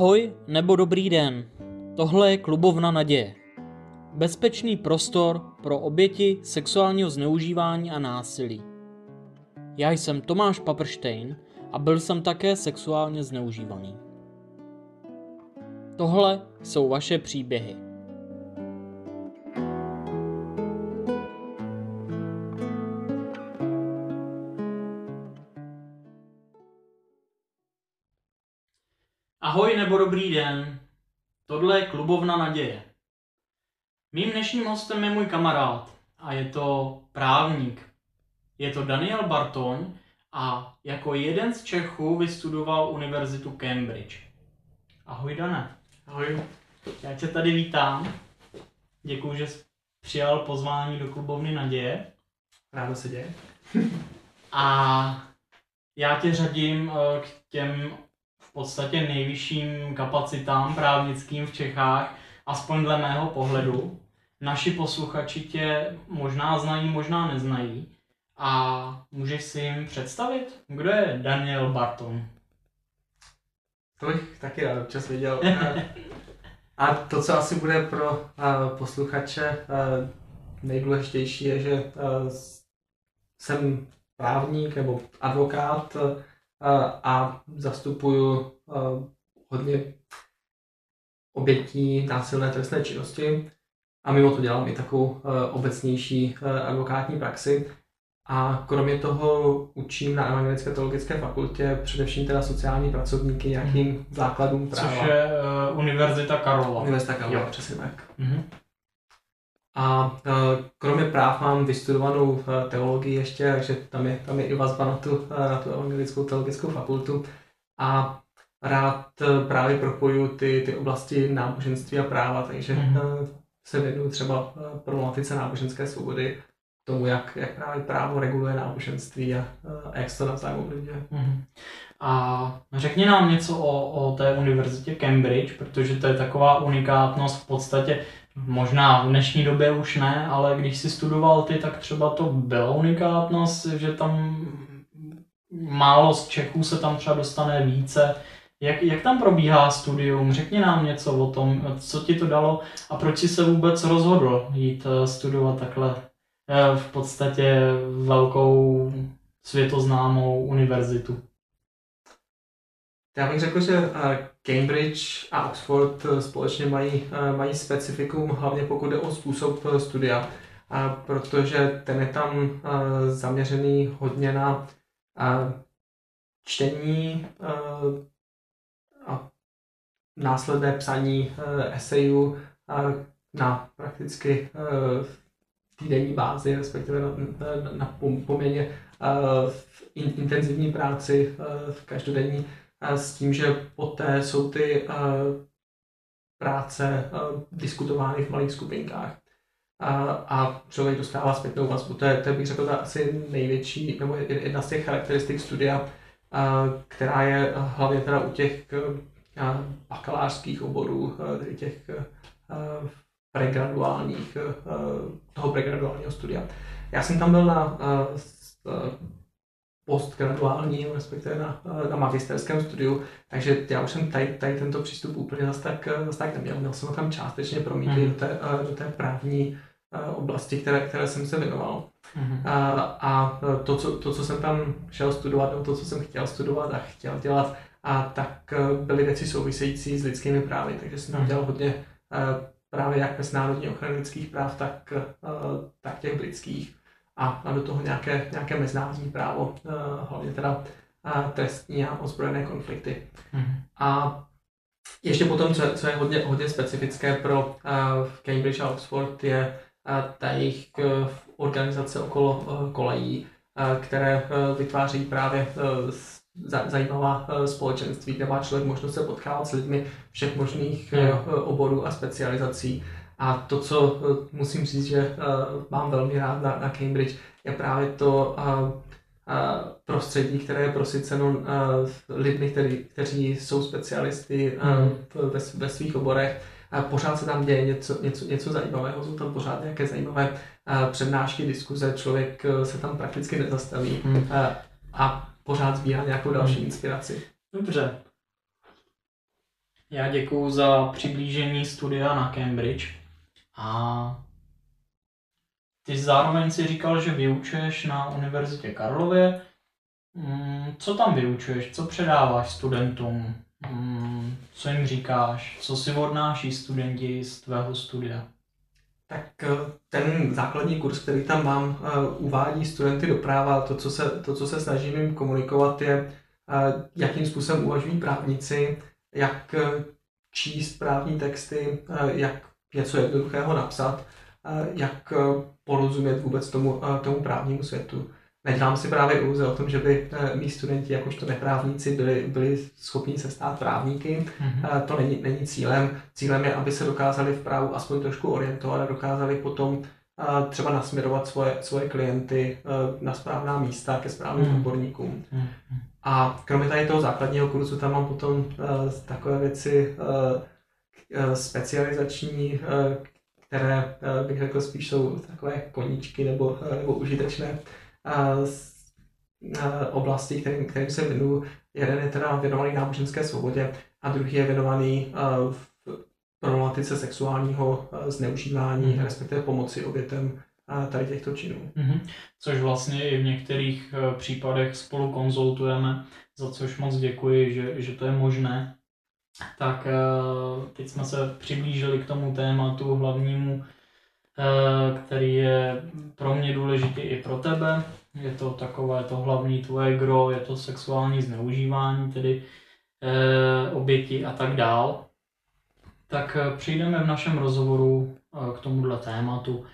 Ahoj nebo dobrý den. Tohle je klubovna naděje. Bezpečný prostor pro oběti sexuálního zneužívání a násilí. Já jsem Tomáš Paprštejn a byl jsem také sexuálně zneužívaný. Tohle jsou vaše příběhy. Dobrý den. Tohle je klubovna naděje. Mým dnešním hostem je můj kamarád a je to právník. Je to Daniel Bartoň a jako jeden z Čechů vystudoval Univerzitu Cambridge. Ahoj Dane. Ahoj. Já tě tady vítám. Děkuji, že jsi přijal pozvání do klubovny naděje. Ráno se děje. A já tě řadím eh, k těm podstatě nejvyšším kapacitám právnickým v Čechách, aspoň dle mého pohledu. Naši posluchači tě možná znají, možná neznají. A můžeš si jim představit, kdo je Daniel Barton? To bych taky rád občas viděl. A to, co asi bude pro eh, posluchače eh, nejdůležitější, je, že eh, jsem právník nebo advokát a zastupuju hodně obětí násilné trestné činnosti a mimo to dělám i takovou obecnější advokátní praxi. A kromě toho učím na Evangelické teologické fakultě především teda sociální pracovníky nějakým mhm. základům práva. Což je uh, Univerzita Karlova. Univerzita Karlova, přesně tak. Mm-hmm. A uh, kromě práv mám vystudovanou uh, teologii ještě, takže tam je, tam je i vazba na tu, uh, na tu Evangelickou teologickou fakultu. A rád právě propoju ty, ty oblasti náboženství a práva, takže mm-hmm. se věnuju třeba problematice náboženské svobody tomu, jak, jak právě právo reguluje náboženství a, a jak se to navzájem ovlivňuje. Mm-hmm. A řekni nám něco o, o té univerzitě Cambridge, protože to je taková unikátnost v podstatě, možná v dnešní době už ne, ale když si studoval ty, tak třeba to byla unikátnost, že tam málo z Čechů se tam třeba dostane více. Jak, jak tam probíhá studium? Řekni nám něco o tom, co ti to dalo a proč jsi se vůbec rozhodl jít eh, studovat takhle Eh, v podstatě velkou světoznámou univerzitu. Já bych řekl, že eh, Cambridge a Oxford eh, společně mají, mají specifikum, hlavně pokud jde o způsob studia, protože ten je tam zaměřený hodně na čtení a následné psaní esejů na prakticky týdenní bázi, respektive na, na, na poměrně intenzivní práci uh, každodenní, s tím, že poté jsou ty uh, práce uh, diskutovány v malých skupinkách. A, a člověk dostává zpětnou vazbu. To je, to bych řekl, asi největší, nebo jedna z těch charakteristik studia, a, která je hlavně teda u těch a, bakalářských oborů, tedy těch a, pregraduálních, eh, toho pregraduálního studia. Já jsem tam byl na eh, postgraduálním, respektive na, na magisterském studiu, takže já už jsem tady, tady tento přístup úplně zase tak, zase tak neměl. Měl jsem ho tam částečně promítli mm. do, té, eh, do té právní oblasti, které, které jsem se věnoval. Mm. A, a to, co, to, co jsem tam šel studovat, nebo to, co jsem chtěl studovat a chtěl dělat, a tak byly věci související s lidskými právy, takže jsem tam mhm. dělal hodně právě jak mezinárodní ochrany lidských práv, tak, eh, tak těch britských a, a do toho nějaké, nějaké mezinárodní právo, eh, hlavně teda eh, trestní a ozbrojené konflikty. Mm-hmm. A ještě potom, co, co je hodně, hodně specifické pro uh, Cambridge a Oxford, je uh, ta jejich uh, organizace okolo uh, kolejí, uh, které uh, vytváří právě uh, zajímavá eh, společenství, kde má člověk možnost se potkávat s lidmi všech možných oborů a specializací. A to, co eh, musím říct, že eh, mám velmi rád na, na Cambridge, je právě to prostředí, které je prosyceno lidmi, který, kteří jsou specialisty mm. ve, ve svých oborech. A pořád se tam děje něco, něco, něco zajímavého, jsou tam pořád nějaké zajímavé přednášky, diskuze, člověk se tam prakticky nezastaví. Mm. A pořád sbírá nějakou další hmm. inspiraci. Dobře. Já děkuji za přiblížení studia na Cambridge. A ty zároveň si říkal, že vyučuješ na Univerzitě Karlově. Mm, co tam vyučuješ? Co předáváš studentům? Mm, co jim říkáš? Co si odnáší studenti z tvého studia? Tak eh, ten základní kurz, který tam mám, eh, uvádí studenty do práva. To, co se, to, co se snažím jim komunikovat, je, eh, jakým způsobem uvažují právníci, jak číst právní texty, jak něco jednoduchého napsat, jak porozumět vůbec tomu, tomu právnímu světu. Nedělám si právě iluze o tom, že by eh, mý studenti, jakožto neprávníci, byli, byli schopni se stát právníky. Mm-hmm. To není, není cílem. Cílem je, aby se dokázali v právu aspoň trošku orientovat a dokázali potom eh, třeba nasměrovat svoje, svoje klienty na správná místa ke správným mm. odborníkům. Mm. A kromě tady toho základního kurzu tam mám potom takové věci specializační, které bych řekl spíš jsou takové koníčky nebo, nebo užitečné oblasti, kterým, kterým se věnuju. Jeden je teda věnovaný náboženské svobodě a druhý je věnovaný v problematice sexuálního zneužívání, mm-hmm. respektive pomoci obětem tady těchto činů. Mm-hmm. Což vlastně i v některých případech spolu konzultujeme, za což moc děkuji, že, že to je možné. Tak e, teď jsme se přiblížili k tomu tématu hlavnímu, Eh, který je pro mě důležitý i pro tebe. Je to takové to hlavní tvoje gro, je to sexuální zneužívání, tedy e, oběti a tak dál. Tak eh, přijdeme v našem rozhovoru k tomuhle tématu.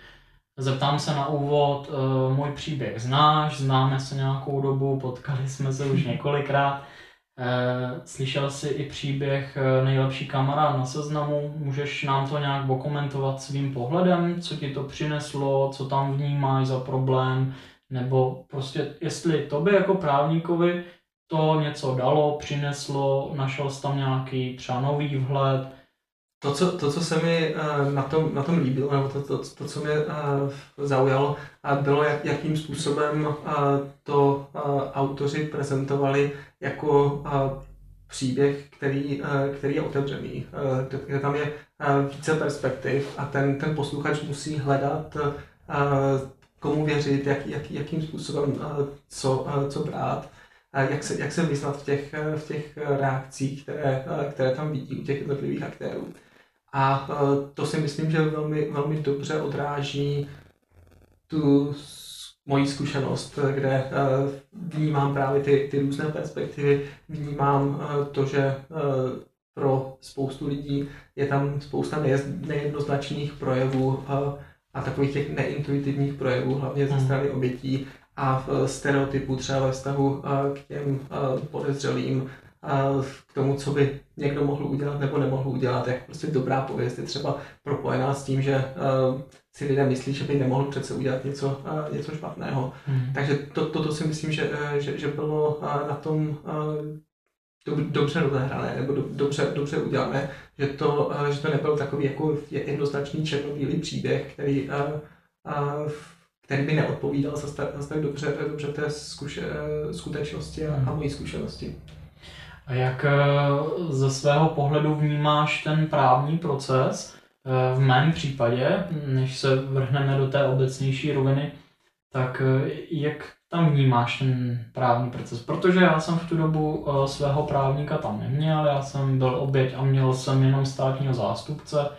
Zeptám se na úvod, můj příběh znáš, známe se nějakou dobu, potkali jsme se už několikrát. Eh, slyšel jsi i příběh eh, nejlepší kamarád na seznamu, můžeš nám to nějak dokumentovat svým pohledem, co ti to přineslo, co tam vnímáš za problém, nebo prostě jestli tobě jako právníkovi to něco dalo, přineslo, našel jsi tam nějaký třeba nový vhled, to, co, to, co se mi uh, na, tom, na tom líbilo, nebo to, to, to co mě uh, zaujalo, bylo, jak, jakým způsobem uh, to autoři prezentovali jako příběh, který, který je otevřený, kde tam je více perspektiv a ten, ten posluchač musí hledat, komu věřit, jak, jak, jakým způsobem, co, co brát jak se, jak se vyznat v těch, v těch reakcích, které, které tam vidí u těch jednotlivých aktérů. A e, to si myslím, že velmi, velmi dobře odráží tu moji zkušenost, kde e, vnímám právě ty, ty různé perspektivy, vnímám e, to, že pro spoustu lidí je tam spousta nejednoznačných projevů a takových těch neintuitivních projevů, hlavně ze hmm. strany obětí a stereotypů třeba ve vztahu k těm podezřelým k tomu, co by někdo mohl udělat nebo nemohl udělat, jak prostě dobrá pověst je třeba propojená s tím, že uh, si lidé myslí, že by nemohl přece udělat něco, uh, něco špatného. Hmm. Takže to, toto si myslím, že, uh, že, že bylo na tom dobře rozehrané nebo do, dobře, dobře udělané, že to, že to nebyl takový jako jednoznačný černobílý příběh, který, který by neodpovídal zase tak, zase tak dobře, dobře té zkuše, skutečnosti a, a mojí zkušenosti. A jak eh, ze svého pohledu vnímáš ten právní proces? Eh, v mém případě, než se vrhneme do té obecnější roviny, tak eh, jak tam vnímáš ten právní proces? Protože já jsem v tu dobu svého právníka tam neměl, já jsem byl oběť a měl jsem jenom státního zástupce,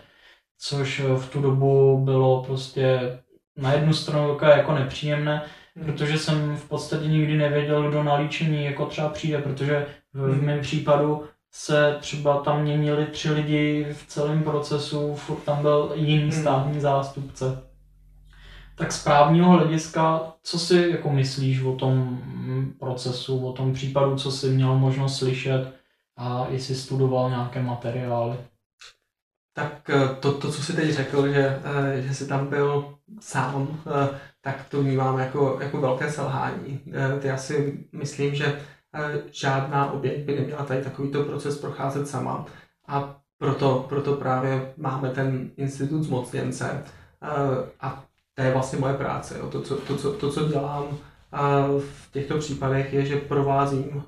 což v tu dobu bylo prostě na jednu stranu jako nepříjemné, protože jsem v podstatě nikdy nevěděl, kdo na líčení jako třeba přijde, protože v mém případu se třeba tam měnili tři lidi v celém procesu, furt tam byl jiný hmm. státní zástupce. Tak z právního hlediska, co si jako myslíš o tom procesu, o tom případu, co jsi měl možnost slyšet a jestli studoval nějaké materiály? Tak eh, to, to co jsi teď řekl, že, eh, že jsi tam byl sám, eh, tak to vnímám jako, jako velké selhání. Já si myslím, že žádná oběť by neměla tady takovýto proces procházet sama. A proto, proto právě máme ten institut zmocněnce a to je vlastně moje práce. To, co, to, co, to, co dělám v těchto případech, je, že provázím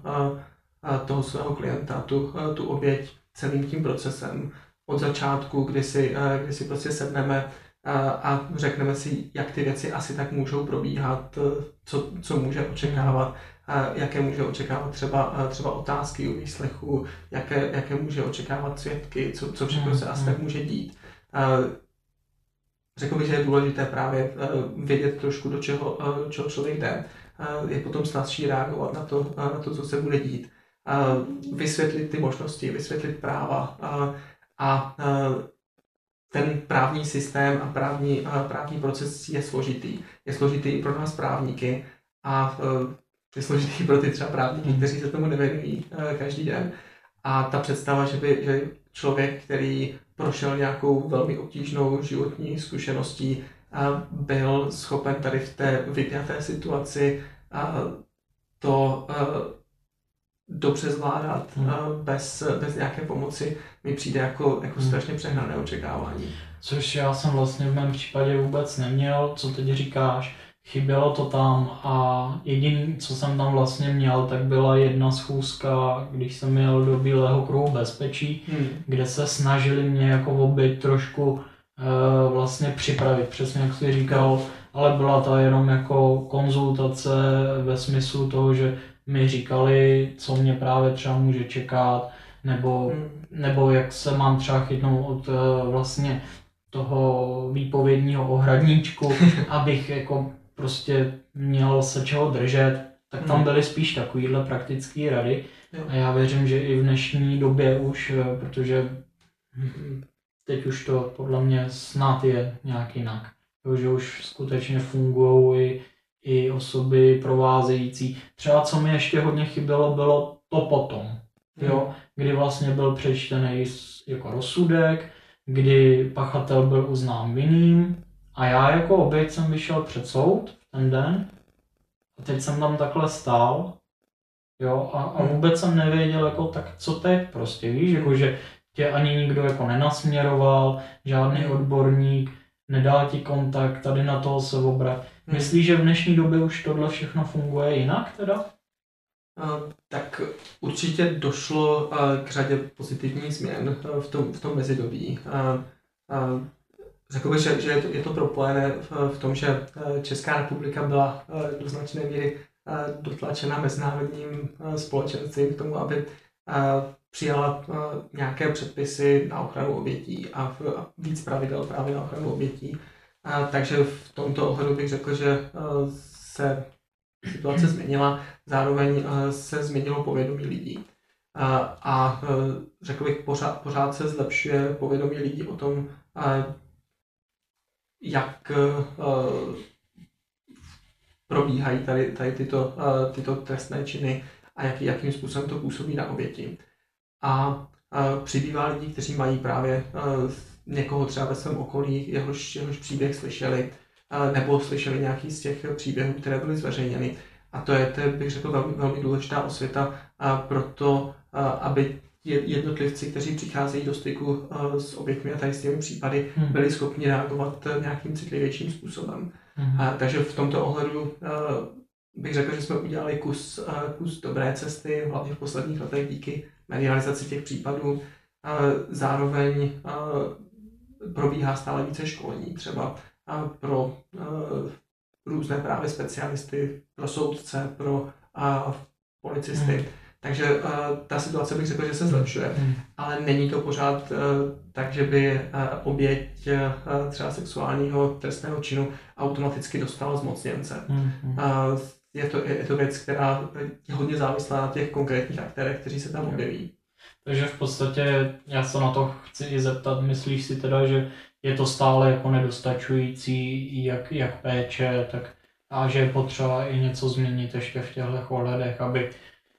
toho svého klienta, tu, tu oběť celým tím procesem od začátku, kdy si, kdy si prostě sedneme a řekneme si, jak ty věci asi tak můžou probíhat, co, co může očekávat, jaké může očekávat třeba, třeba otázky u výslechu, jaké, jaké může očekávat svědky, co, co všechno se asi tak může dít. Řekl bych, že je důležité právě vědět trošku, do čeho, čeho člověk jde. Je potom snadší reagovat na to, na to, co se bude dít. Vysvětlit ty možnosti, vysvětlit práva a, a ten právní systém a právní, a právní proces je složitý. Je složitý i pro nás právníky a e, je složitý pro ty třeba právníky, kteří se tomu nevěnují e, každý den. A ta představa, že by že člověk, který prošel nějakou velmi obtížnou životní zkušeností, a byl schopen tady v té vypjaté situaci a to e, dobře zvládat hmm. bez, bez nějaké pomoci, mi přijde jako, jako hmm. strašně přehnané očekávání. Což já jsem vlastně v mém případě vůbec neměl, co teď říkáš, chybělo to tam a jediný, co jsem tam vlastně měl, tak byla jedna schůzka, když jsem měl do Bílého kruhu bezpečí, hmm. kde se snažili mě jako oběť trošku e, vlastně připravit, přesně jak jsi říkal, ale byla to jenom jako konzultace ve smyslu toho, že mi říkali, co mě právě třeba může čekat, nebo, hmm. nebo jak se mám třeba chytnout od eh, vlastně toho výpovědního ohradníčku, abych jako prostě měl se čeho držet, tak tam hmm. byly spíš takovýhle praktické rady. A já věřím, že i v dnešní době už, eh, protože teď už to podle mě snad je nějak jinak. že už skutečně fungují i osoby provázející. Třeba co mi ještě hodně chybělo, bylo to potom, jo, hmm. kdy vlastně byl přečtený jako rozsudek, kdy pachatel byl uznán vinným a já jako oběť jsem vyšel před soud ten den a teď jsem tam takhle stál jo, a, a hmm. vůbec jsem nevěděl, jako tak co teď prostě, víš, jako že tě ani nikdo jako nenasměroval, žádný hmm. odborník, nedal ti kontakt, tady na toho se obrat. Hmm. Myslíš, že v dnešní době už tohle všechno funguje jinak teda? Tak určitě došlo k řadě pozitivních změn v tom, v tom mezidobí. Řekl bych, že, že je, to, je to propojené v, v tom, že Česká republika byla do značné míry dotlačena mezinárodním společenstvím k tomu, aby přijala nějaké předpisy na ochranu obětí a víc pravidel právě na ochranu obětí. A, takže v tomto ohledu bych řekl, že eh, se situace změnila, zároveň eh, se změnilo povědomí lidí. A, a eh, řekl bych, pořád, pořád se zlepšuje povědomí lidí o tom, jak probíhají tady, tady tyto, tyto trestné činy a jak, jakým způsobem to působí na oběti. A přibývá lidí, kteří mají právě někoho třeba ve svém okolí, jehož, jehož příběh slyšeli, nebo slyšeli nějaký z těch příběhů, které byly zveřejněny. A to je, to bych řekl, velmi, velmi důležitá osvěta pro to, aby jednotlivci, kteří přicházejí do styku s oběťmi a tady s těmi případy, hmm. byli schopni reagovat nějakým citlivějším způsobem. Hmm. A, takže v tomto ohledu bych řekl, že jsme udělali kus, kus dobré cesty, hlavně v posledních letech díky medializaci těch případů. Zároveň probíhá stále více školení, třeba pro různé právě specialisty, pro soudce, pro policisty. Hmm. Takže uh, ta situace bych řekl, že se zlepšuje, hmm. ale není to pořád uh, tak, že by uh, oběť uh, třeba sexuálního trestného činu automaticky dostala zmocněnce. Hmm. Uh, je, to, je to věc, která je hodně závislá na těch konkrétních aktérech, kteří se tam objeví. Takže v podstatě já se na to chci i zeptat, myslíš si teda, že je to stále jako nedostačující, jak, jak péče, tak a že je potřeba i něco změnit ještě v těchto ohledech, aby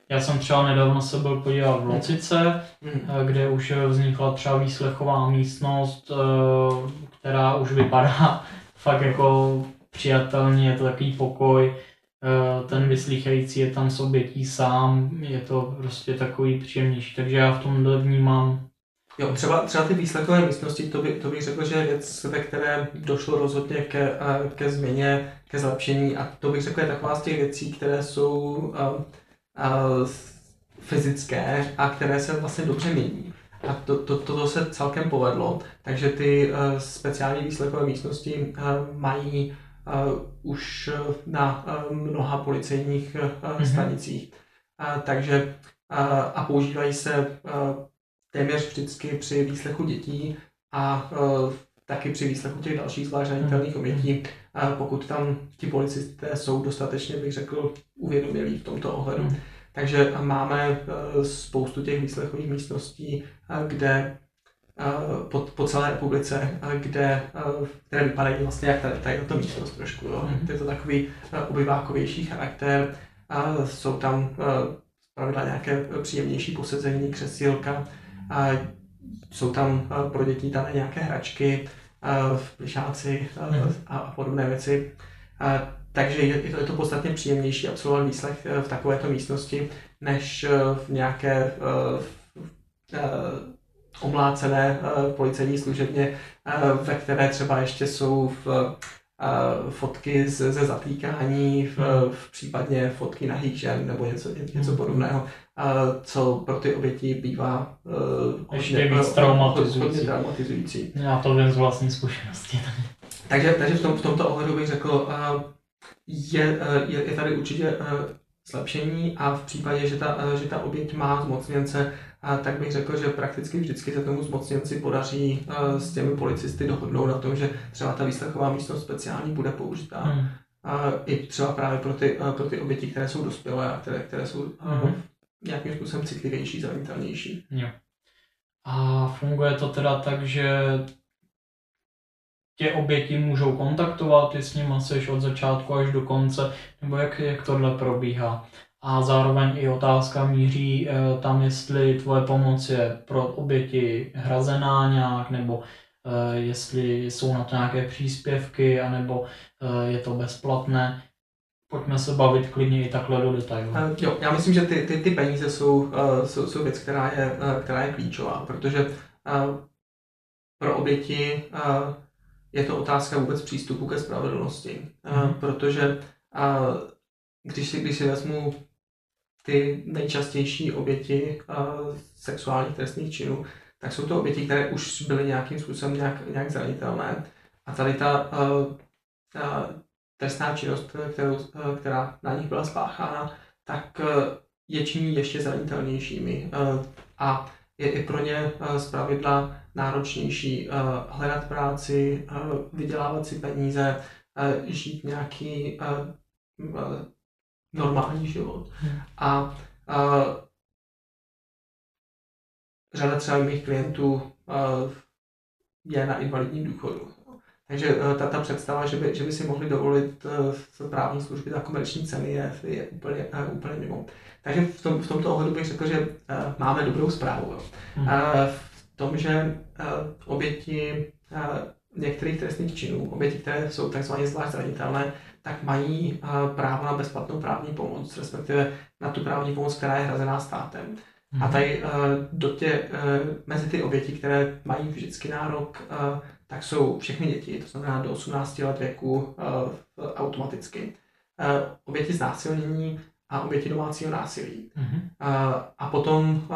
já jsem třeba nedávno se byl podívat v Locice, mm. kde už vznikla třeba výslechová místnost, eh, která už vypadá fakt jako přijatelně, je to takový pokoj, Eh, ten vyslýchající je tam s obětí sám, je to prostě takový příjemnější, takže já v tomhle vnímám. Jo, třeba, třeba ty výsledkové místnosti, to, by, to bych řekl, že je věc, ve které došlo rozhodně ke, eh, ke změně, ke zlepšení. A to bych řekl je taková z těch věcí, které jsou uh, uh, fyzické a které se vlastně dobře mění. A to, to, toto se celkem povedlo, takže ty uh, speciální výslechové místnosti uh, mají už na uh, mnoha policejních uh, mm-hmm. stanicích. Uh, takže a používají se téměř vždycky při výslechu dětí a taky při výslechu těch dalších zvlášť zranitelných obětí, uh, pokud tam ti policisté jsou dostatečně, bych řekl, uvědomělí v tomto ohledu. Takže máme spoustu těch výslechových místností, kde po, po celé republice, kde, které vypadají vlastně jak tady, tady to místnost trošku. Jo. Mm-hmm. Je to takový obyvákovější charakter. Jsou tam pravidla nějaké příjemnější posezení, křesílka. Jsou tam pro děti tam nějaké hračky, plišáci mm-hmm. a podobné věci. Takže je to, je to podstatně příjemnější absolvovat výslech v takovéto místnosti, než v nějaké omlácené uh, policejní služebně, uh, ve které třeba ještě jsou v, uh, fotky ze, ze zatýkání, v, hmm. v případně fotky nahých žen nebo něco, něco hmm. podobného, co pro ty oběti bývá ještě víc traumatizující. traumatizující. Já to vím z vlastní zkušenosti. takže, takže v, tom, v tomto ohledu bych řekl, je, je, je tady určitě zlepšení a v případě, že ta, že ta oběť má zmocněnce, tak bych řekl, že prakticky vždycky se tomu zmocněnci podaří s těmi policisty dohodnout na tom, že třeba ta výslechová místnost speciální bude použitá. Hmm. I třeba právě pro ty, pro ty oběti, které jsou dospělé a které, které jsou hmm. nějakým způsobem citlivější, zranitelnější. Jo. A funguje to teda tak, že tě oběti můžou kontaktovat, ty s nimi seš od začátku až do konce, nebo jak, jak tohle probíhá. A zároveň i otázka míří e, tam, jestli tvoje pomoc je pro oběti hrazená nějak, nebo e, jestli jsou na to nějaké příspěvky, anebo e, je to bezplatné. Pojďme se bavit klidně i takhle do detailu. Jo, já myslím, že ty, ty, ty peníze jsou, jsou, jsou věc, která je, která je klíčová, protože pro oběti je to otázka vůbec přístupu ke spravedlnosti. Mm. Protože když si, když si vezmu ty nejčastější oběti sexuálních trestných činů, tak jsou to oběti, které už byly nějakým způsobem nějak, nějak zranitelné. A tady ta, ta trestná činnost, kterou, která na nich byla spáchána, tak je činí ještě zranitelnějšími. A je i pro ně z pravidla náročnější uh, hledat práci, uh, vydělávat si peníze, uh, žít nějaký uh, uh, normální život. Hmm. A uh, řada třeba mých klientů je na invalidním důchodu. Takže uh, ta, ta představa, že by, že by si mohli dovolit uh, právní služby za komerční ceny, je, je úplně, uh, úplně mimo. Takže v, tom, v tomto ohledu bych řekl, že máme dobrou zprávu. Hmm. Uh, tom, že oběti některých trestných činů, oběti, které jsou takzvaně zvlášť zranitelné, tak mají uh, právo na bezplatnou právní pomoc, respektive na tu právní pomoc, která je hrazená státem. A mhm. tady uh, do tě, uh, mezi ty oběti, které mají vždycky nárok, tak jsou všechny děti, to znamená do 18 let věku automaticky. Oběti znásilnění a oběti domácího násilí. Mm-hmm. A potom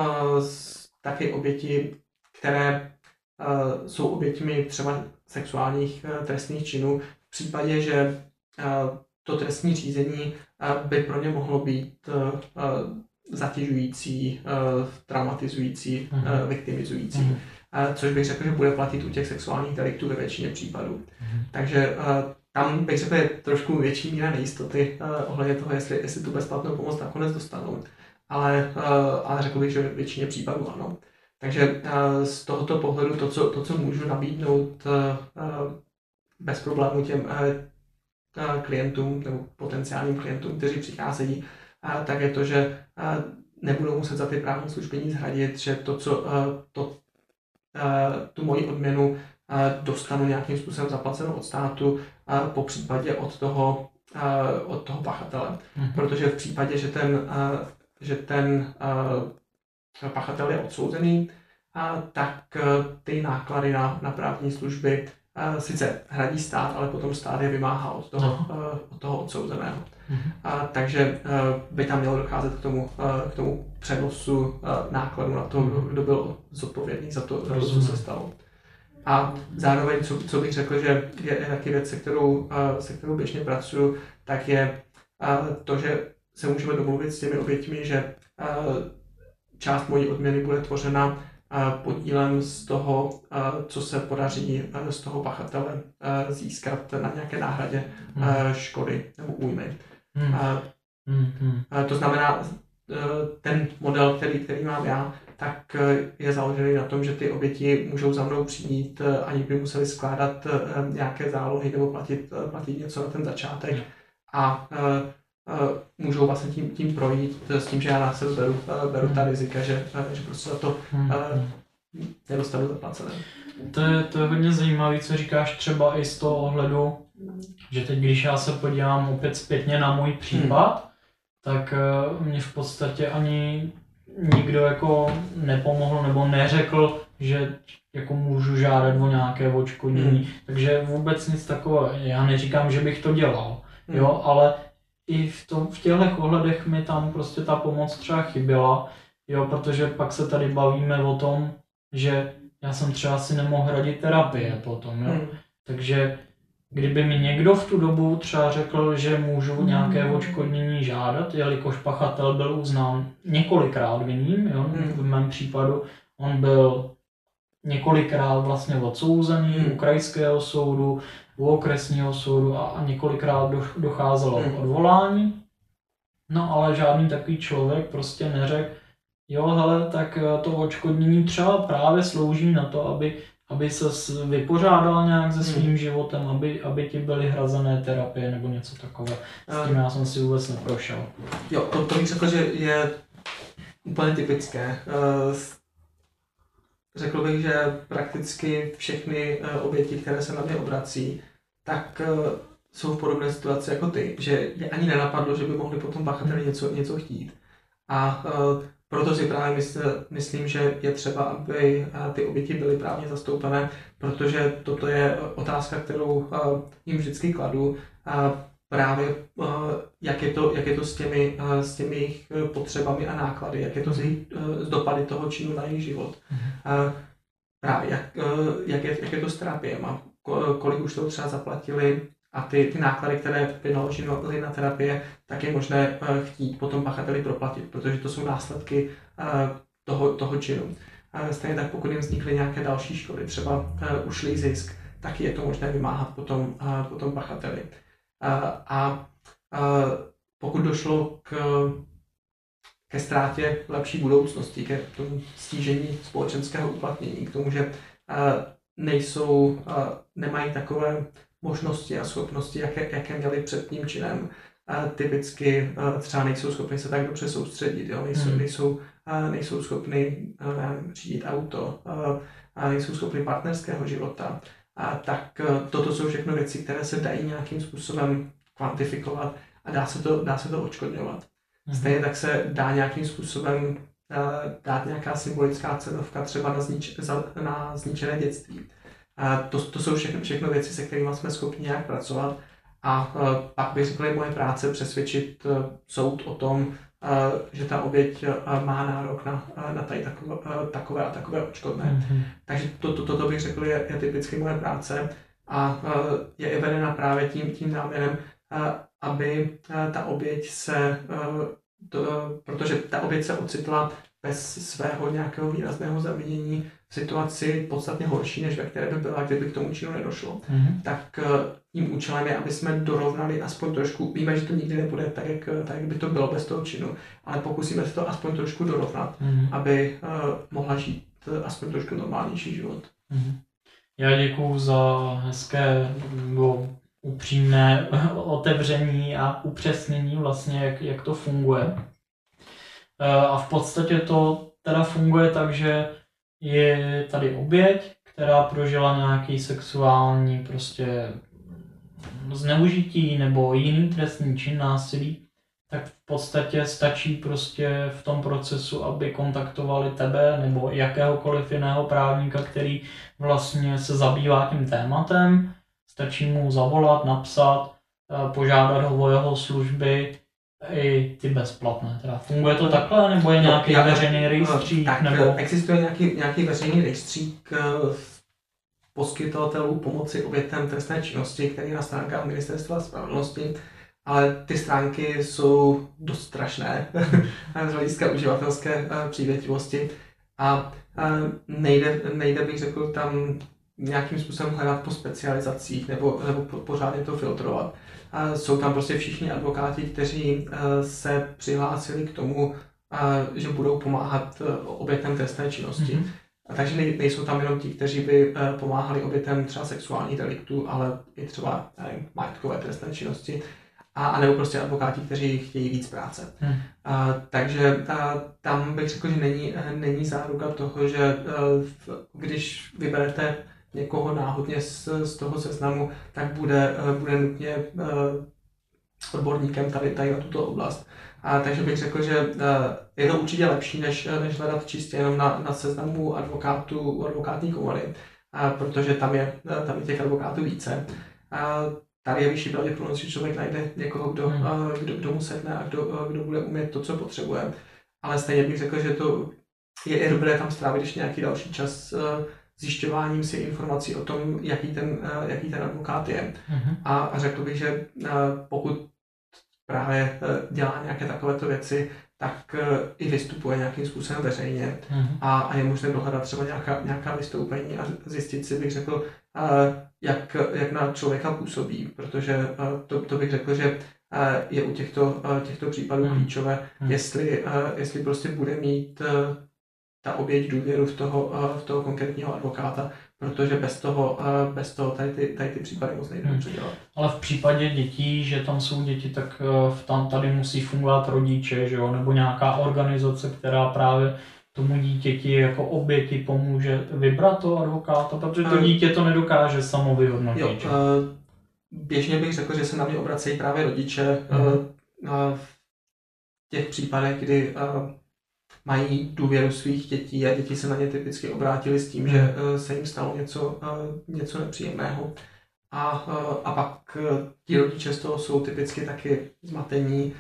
taky oběti které jsou oběťmi třeba sexuálních trestných činů v případě, že to trestní řízení uh, by pro ně mohlo být uh, zatěžující, traumatizující, uh, mhm. viktimizující. Uh-huh. Uh, což bych řekl, že bude platit u těch sexuálních deliktů ve většině případů. Uh-huh. Takže tam bych řekl, je trošku větší míra nejistoty ohledně toho, jestli, jestli tu bezplatnou pomoc nakonec dostanou. Ale, ale řekl bych, že ve většině případů ano. Takže eh, z tohoto pohledu to, co, to, co můžu nabídnout eh, eh, bez problému těm klientům nebo potenciálním klientům, kteří přicházejí, tak je to, že nebudou muset za ty právní služby nic hradit, že to, co to, tu moji odměnu dostanu nějakým způsobem zaplacenou od státu, po případě od toho, od toho pachatele. Mm-hmm. Protože v případě, že ten, že ten pachatel je odsouzený, a tak eh, ty náklady na, na právní služby sice hradí stát, ale potom stát je vymáhá od toho, no. od toho odsouzeného. Mm-hmm. A, takže by tam mělo docházet k tomu, k tomu přenosu nákladu na to, mm-hmm. kdo byl zodpovědný za to, co se stalo. A zároveň, co, co bych řekl, že je taky věc, se kterou, se kterou běžně pracuji, tak je to, že se můžeme domluvit s těmi oběťmi, že část mojí odměny bude tvořena podílem z toho, co se podaří z toho pachatele získat na nějaké náhradě hmm. škody nebo újmy. Hmm. Hmm. To znamená, ten model, který, který mám já, tak je založený na tom, že ty oběti můžou za mnou přijít, ani by museli skládat nějaké zálohy nebo platit, platit něco na ten začátek. A můžou vlastně tím, tím projít s tím, že já na sebe beru, uh, beru ta hmm. rizika, že, uh, že prostě za to uh, nedostanu zaplacené. To je, to je hodně zajímavé, co říkáš třeba i z toho ohledu, že teď, když já se podívám opět zpětně na můj případ, hmm. tak uh, mě v podstatě ani nikdo jako nepomohl nebo neřekl, že jako můžu žádat o nějaké očkodnění. Hmm. Takže vůbec nic takového. Já neříkám, že bych to dělal, hmm. jo, ale i v, tom, v těchto ohledech mi tam prostě ta pomoc třeba chyběla, jo, protože pak se tady bavíme o tom, že já jsem třeba si nemohl hradit terapie potom, jo. Hmm. Takže kdyby mi někdo v tu dobu třeba řekl, že můžu hmm. nějaké odškodnění žádat, jelikož pachatel byl uznán několikrát vinným, jo, hmm. v mém případu on byl několikrát vlastně odsouzený hmm. u krajského soudu, u okresního soudu a, a několikrát do, docházelo k hmm. odvolání. No ale žádný takový člověk prostě neřekl, jo hele, tak eh, to odškodnění třeba právě slouží na to, aby, aby se vypořádal nějak se svým hmm. životem, aby, aby ti byly hrazené terapie nebo něco takového. S tím já jsem si vůbec neprošel. Jo, to, to bych řekl, že je úplně typické. Uh, řekl bych, že prakticky všechny eh, oběti, které se na mě obrací, tak eh, jsou v podobné situaci jako ty, že je ani nenapadlo, že by mohli potom pachateli něco, něco chtít. A uh, proto si právě mysl, myslím, že je třeba, aby ty oběti byly právně zastoupené, protože toto je otázka, kterou jim vždycky kladu. A právě jak je to, jak je to s, těmi, s těmi jejich potřebami a náklady, jak je to s, jejich, s dopady toho činu na jejich život. Mm-hmm. Právě jak, jak, je, jak je to s terapiemi, kolik už to třeba zaplatili a ty, ty náklady, které vynaložili na terapie, tak je možné chtít potom pachateli proplatit, protože to jsou následky toho, toho činu. Stejně tak pokud jim vznikly nějaké další škody, třeba ušlý zisk, tak je to možné vymáhat potom, potom pachateli. A, a pokud došlo k, ke ztrátě lepší budoucnosti, ke tomu stížení společenského uplatnění, k tomu, že nejsou, nemají takové možnosti a schopnosti, jaké, jaké měli před tím činem, typicky třeba nejsou schopni se tak dobře soustředit, jo? Nejsou, hmm. nejsou, nejsou schopni řídit auto, nejsou schopni partnerského života, a tak toto jsou všechno věci, které se dají nějakým způsobem kvantifikovat a dá se to, dá se to odškodňovat. Mm-hmm. Stejně tak se dá nějakým způsobem uh, dát nějaká symbolická cenovka třeba na, znič, za, na zničené dětství. Uh, to, to jsou všechno, všechno věci, se kterými jsme schopni nějak pracovat a uh, pak by řekl, moje práce přesvědčit soud o tom, že ta oběť uh, má nárok na, uh, na tady takové, takové a takové odškodné. Mm-hmm. Takže to, to, toto bych řekl je, je typicky moje práce a je i vedena právě tím, tím záměrem, aby ta oběť se, to, protože ta oběť se ocitla bez svého nějakého výrazného zavinění v situaci podstatně horší, než ve které by byla, kdyby k tomu činu nedošlo. Mm-hmm. Tak tím účelem je, aby jsme dorovnali aspoň trošku, víme, že to nikdy nebude tak, jak, tak, jak by to bylo bez toho činu, ale pokusíme se to aspoň trošku dorovnat, mm-hmm. aby uh, mohla žít aspoň trošku normálnější život. Mm-hmm. Já děkuju za hezké nebo upřímné otevření a upřesnění vlastně, jak, jak to funguje. Eh, a v podstatě to teda funguje tak, že je tady oběť, která prožila nějaký sexuální prostě zneužití nebo jiný trestný čin násilí, tak v podstatě stačí prostě v tom procesu, aby kontaktovali tebe nebo jakéhokoliv jiného právníka, který vlastně se zabývá tím tématem. Stačí mu zavolat, napsat, eh, požádat ho o jeho služby, i ty bezplatné. Teda funguje to takhle, nebo je no, nějaký no, veřejný rejstřík? Tak, nebo... Existuje nějaký, nějaký veřejný rejstřík eh, poskytovatelů pomoci obětem trestné činnosti, který je na stránkách Ministerstva spravedlnosti ale ty stránky jsou dost strašné z hlediska uživatelské eh, přívětivosti a eh, nejde, nejde bych řekl tam nějakým způsobem hledat po specializacích nebo, nebo pořádně to filtrovat. A jsou tam prostě všichni advokáti, kteří eh, se přihlásili k tomu, že budou pomáhat obětem trestné činnosti. Mm-hmm. A takže nejsou tam jenom ti, kteří by pomáhali obětem třeba sexuálních deliktů, ale i třeba nevím, majetkové trestné činnosti a, a nebo prostě advokáti, kteří chtějí víc práce. Hmm. A, takže a, tam bych řekl, že není, není záruka toho, že a, když vyberete někoho náhodně z, z toho seznamu, tak bude, bude nutně odborníkem tady, tady na tuto oblast. A, takže bych řekl, že je to určitě lepší, než, než hledat čistě jenom na, na seznamu advokátů, advokátní komory, a, protože tam je, tam je těch advokátů více. A, tady je vyšší pravděpodobnost, že člověk najde někoho, kdo, hmm. kdo, kdo mu sedne a kdo, kdo bude umět to, co potřebuje. Ale stejně bych řekl, že to je i dobré tam strávit ještě nějaký další čas zjišťováním si informací o tom, jaký ten, jaký ten advokát je. Hmm. A, a řekl bych, že pokud právě dělá nějaké takovéto věci, tak i vystupuje nějakým způsobem veřejně mm a, a je možné dohledat třeba nějaká, nějaká vystoupení a zjistit si, bych řekl, jak, jak na člověka působí, protože to, to bych řekl, že je u těchto, těchto případů hmm. klíčové. Jestli, jestli prostě bude mít ta oběť důvěru v toho, v toho konkrétního advokáta, protože bez toho, bez toho tady, ty, tady ty případy moc nejde hmm. dělat. Ale v případě dětí, že tam jsou děti, tak tam tady musí fungovat rodiče, že jo? nebo nějaká organizace, která právě tomu dítěti jako oběti pomůže vybrat toho advokáta, protože to dítě to nedokáže samo vyhodnotit. Jo, běžně bych řekl, že se na mě obracejí právě rodiče uh, v těch případech, kdy mají důvěru svých dětí a děti se na ně typicky obrátili s tím, že uh, se jim stalo něco, uh, něco nepříjemného. A, a pak ti rodiče z toho jsou typicky taky zmatení,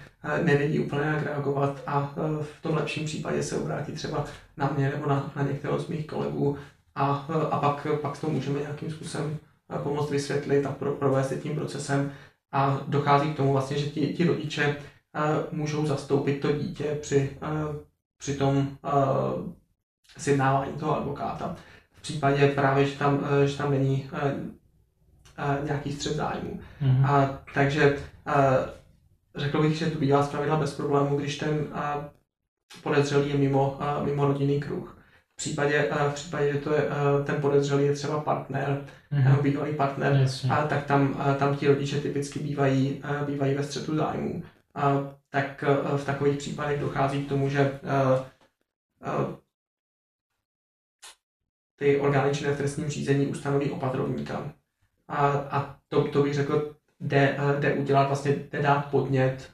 nevědí úplně jak reagovat a v tom lepším případě se obrátí třeba na mě nebo na, na některého z mých kolegů a, a pak, pak to můžeme nějakým způsobem pomoct vysvětlit a pro, provést tím procesem a dochází k tomu vlastně, že ti, ti rodiče můžou zastoupit to dítě při, při tom sjednávání toho advokáta. V případě právě, že tam, že tam není nějaký střed zájmu. Mm-hmm. A, takže a, řekl bych, že to bývá zpravidla bez problému, když ten a, podezřelý je mimo, a, mimo rodinný kruh. V případě, v případě, že to je, ten podezřelý je třeba partner, mm-hmm. bývalý partner, Jasně. a, tak tam, tam ti rodiče typicky bývají, bývají ve střetu zájmu. A, tak a, v takových případech dochází k tomu, že a, a, ty orgány činné v trestním řízení ustanoví opatrovníka a, a to, to bych řekl, jde, jde udělat, vlastně jde dát podnět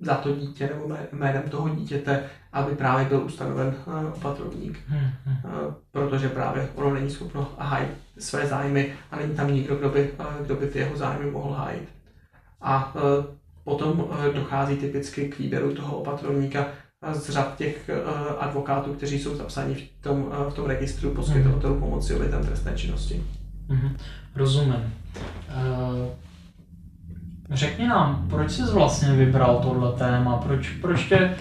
za to dítě nebo jménem toho dítěte, aby právě byl ustanoven opatrovník. Hmm, uh, protože právě ono není schopno hájit své zájmy a není tam nikdo, kdo by, kdo by ty jeho zájmy mohl hájit. A potom uh, dochází typicky k výběru toho opatrovníka z řad těch uh, advokátů, kteří jsou zapsáni v tom, v tom registru poskytovatelů pomoci obětem trestné činnosti. Mm-hmm. Rozumím. Řekni nám, proč jsi vlastně vybral tohle téma? Proč, proč, tě,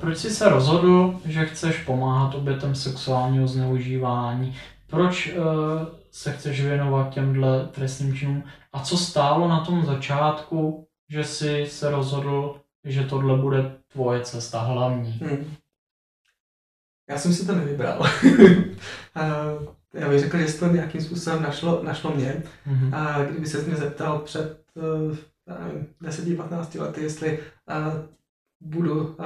proč jsi se rozhodl, že chceš pomáhat obětem sexuálního zneužívání? Proč se chceš věnovat těmhle trestným činům? A co stálo na tom začátku, že jsi se rozhodl, že tohle bude tvoje cesta hlavní? Hmm. Já jsem si to nevybral. já bych řekl, že to nějakým způsobem našlo, našlo mě. Mm-hmm. A kdyby se mě zeptal před uh, 10-15 lety, jestli uh, budu uh,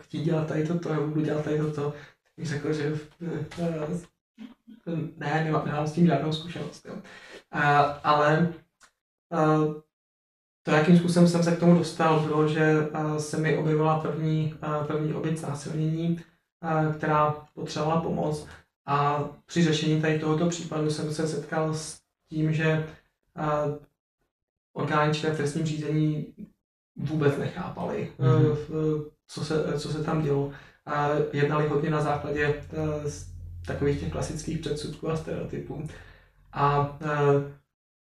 chtít dělat tady toto, nebo budu dělat tady toto, tak bych řekl, že uh, ne, nemám, nemám s tím žádnou zkušenost. Jo. Uh, ale uh, to, jakým způsobem jsem se k tomu dostal, bylo, že se mi objevila první, první oběť znásilnění, která potřebovala pomoc. A při řešení tady tohoto případu jsem se setkal s tím, že orgány činné v trestním řízení vůbec nechápali, mm-hmm. co, se, co se tam dělo. A jednali hodně na základě takových těch klasických předsudků a stereotypů. A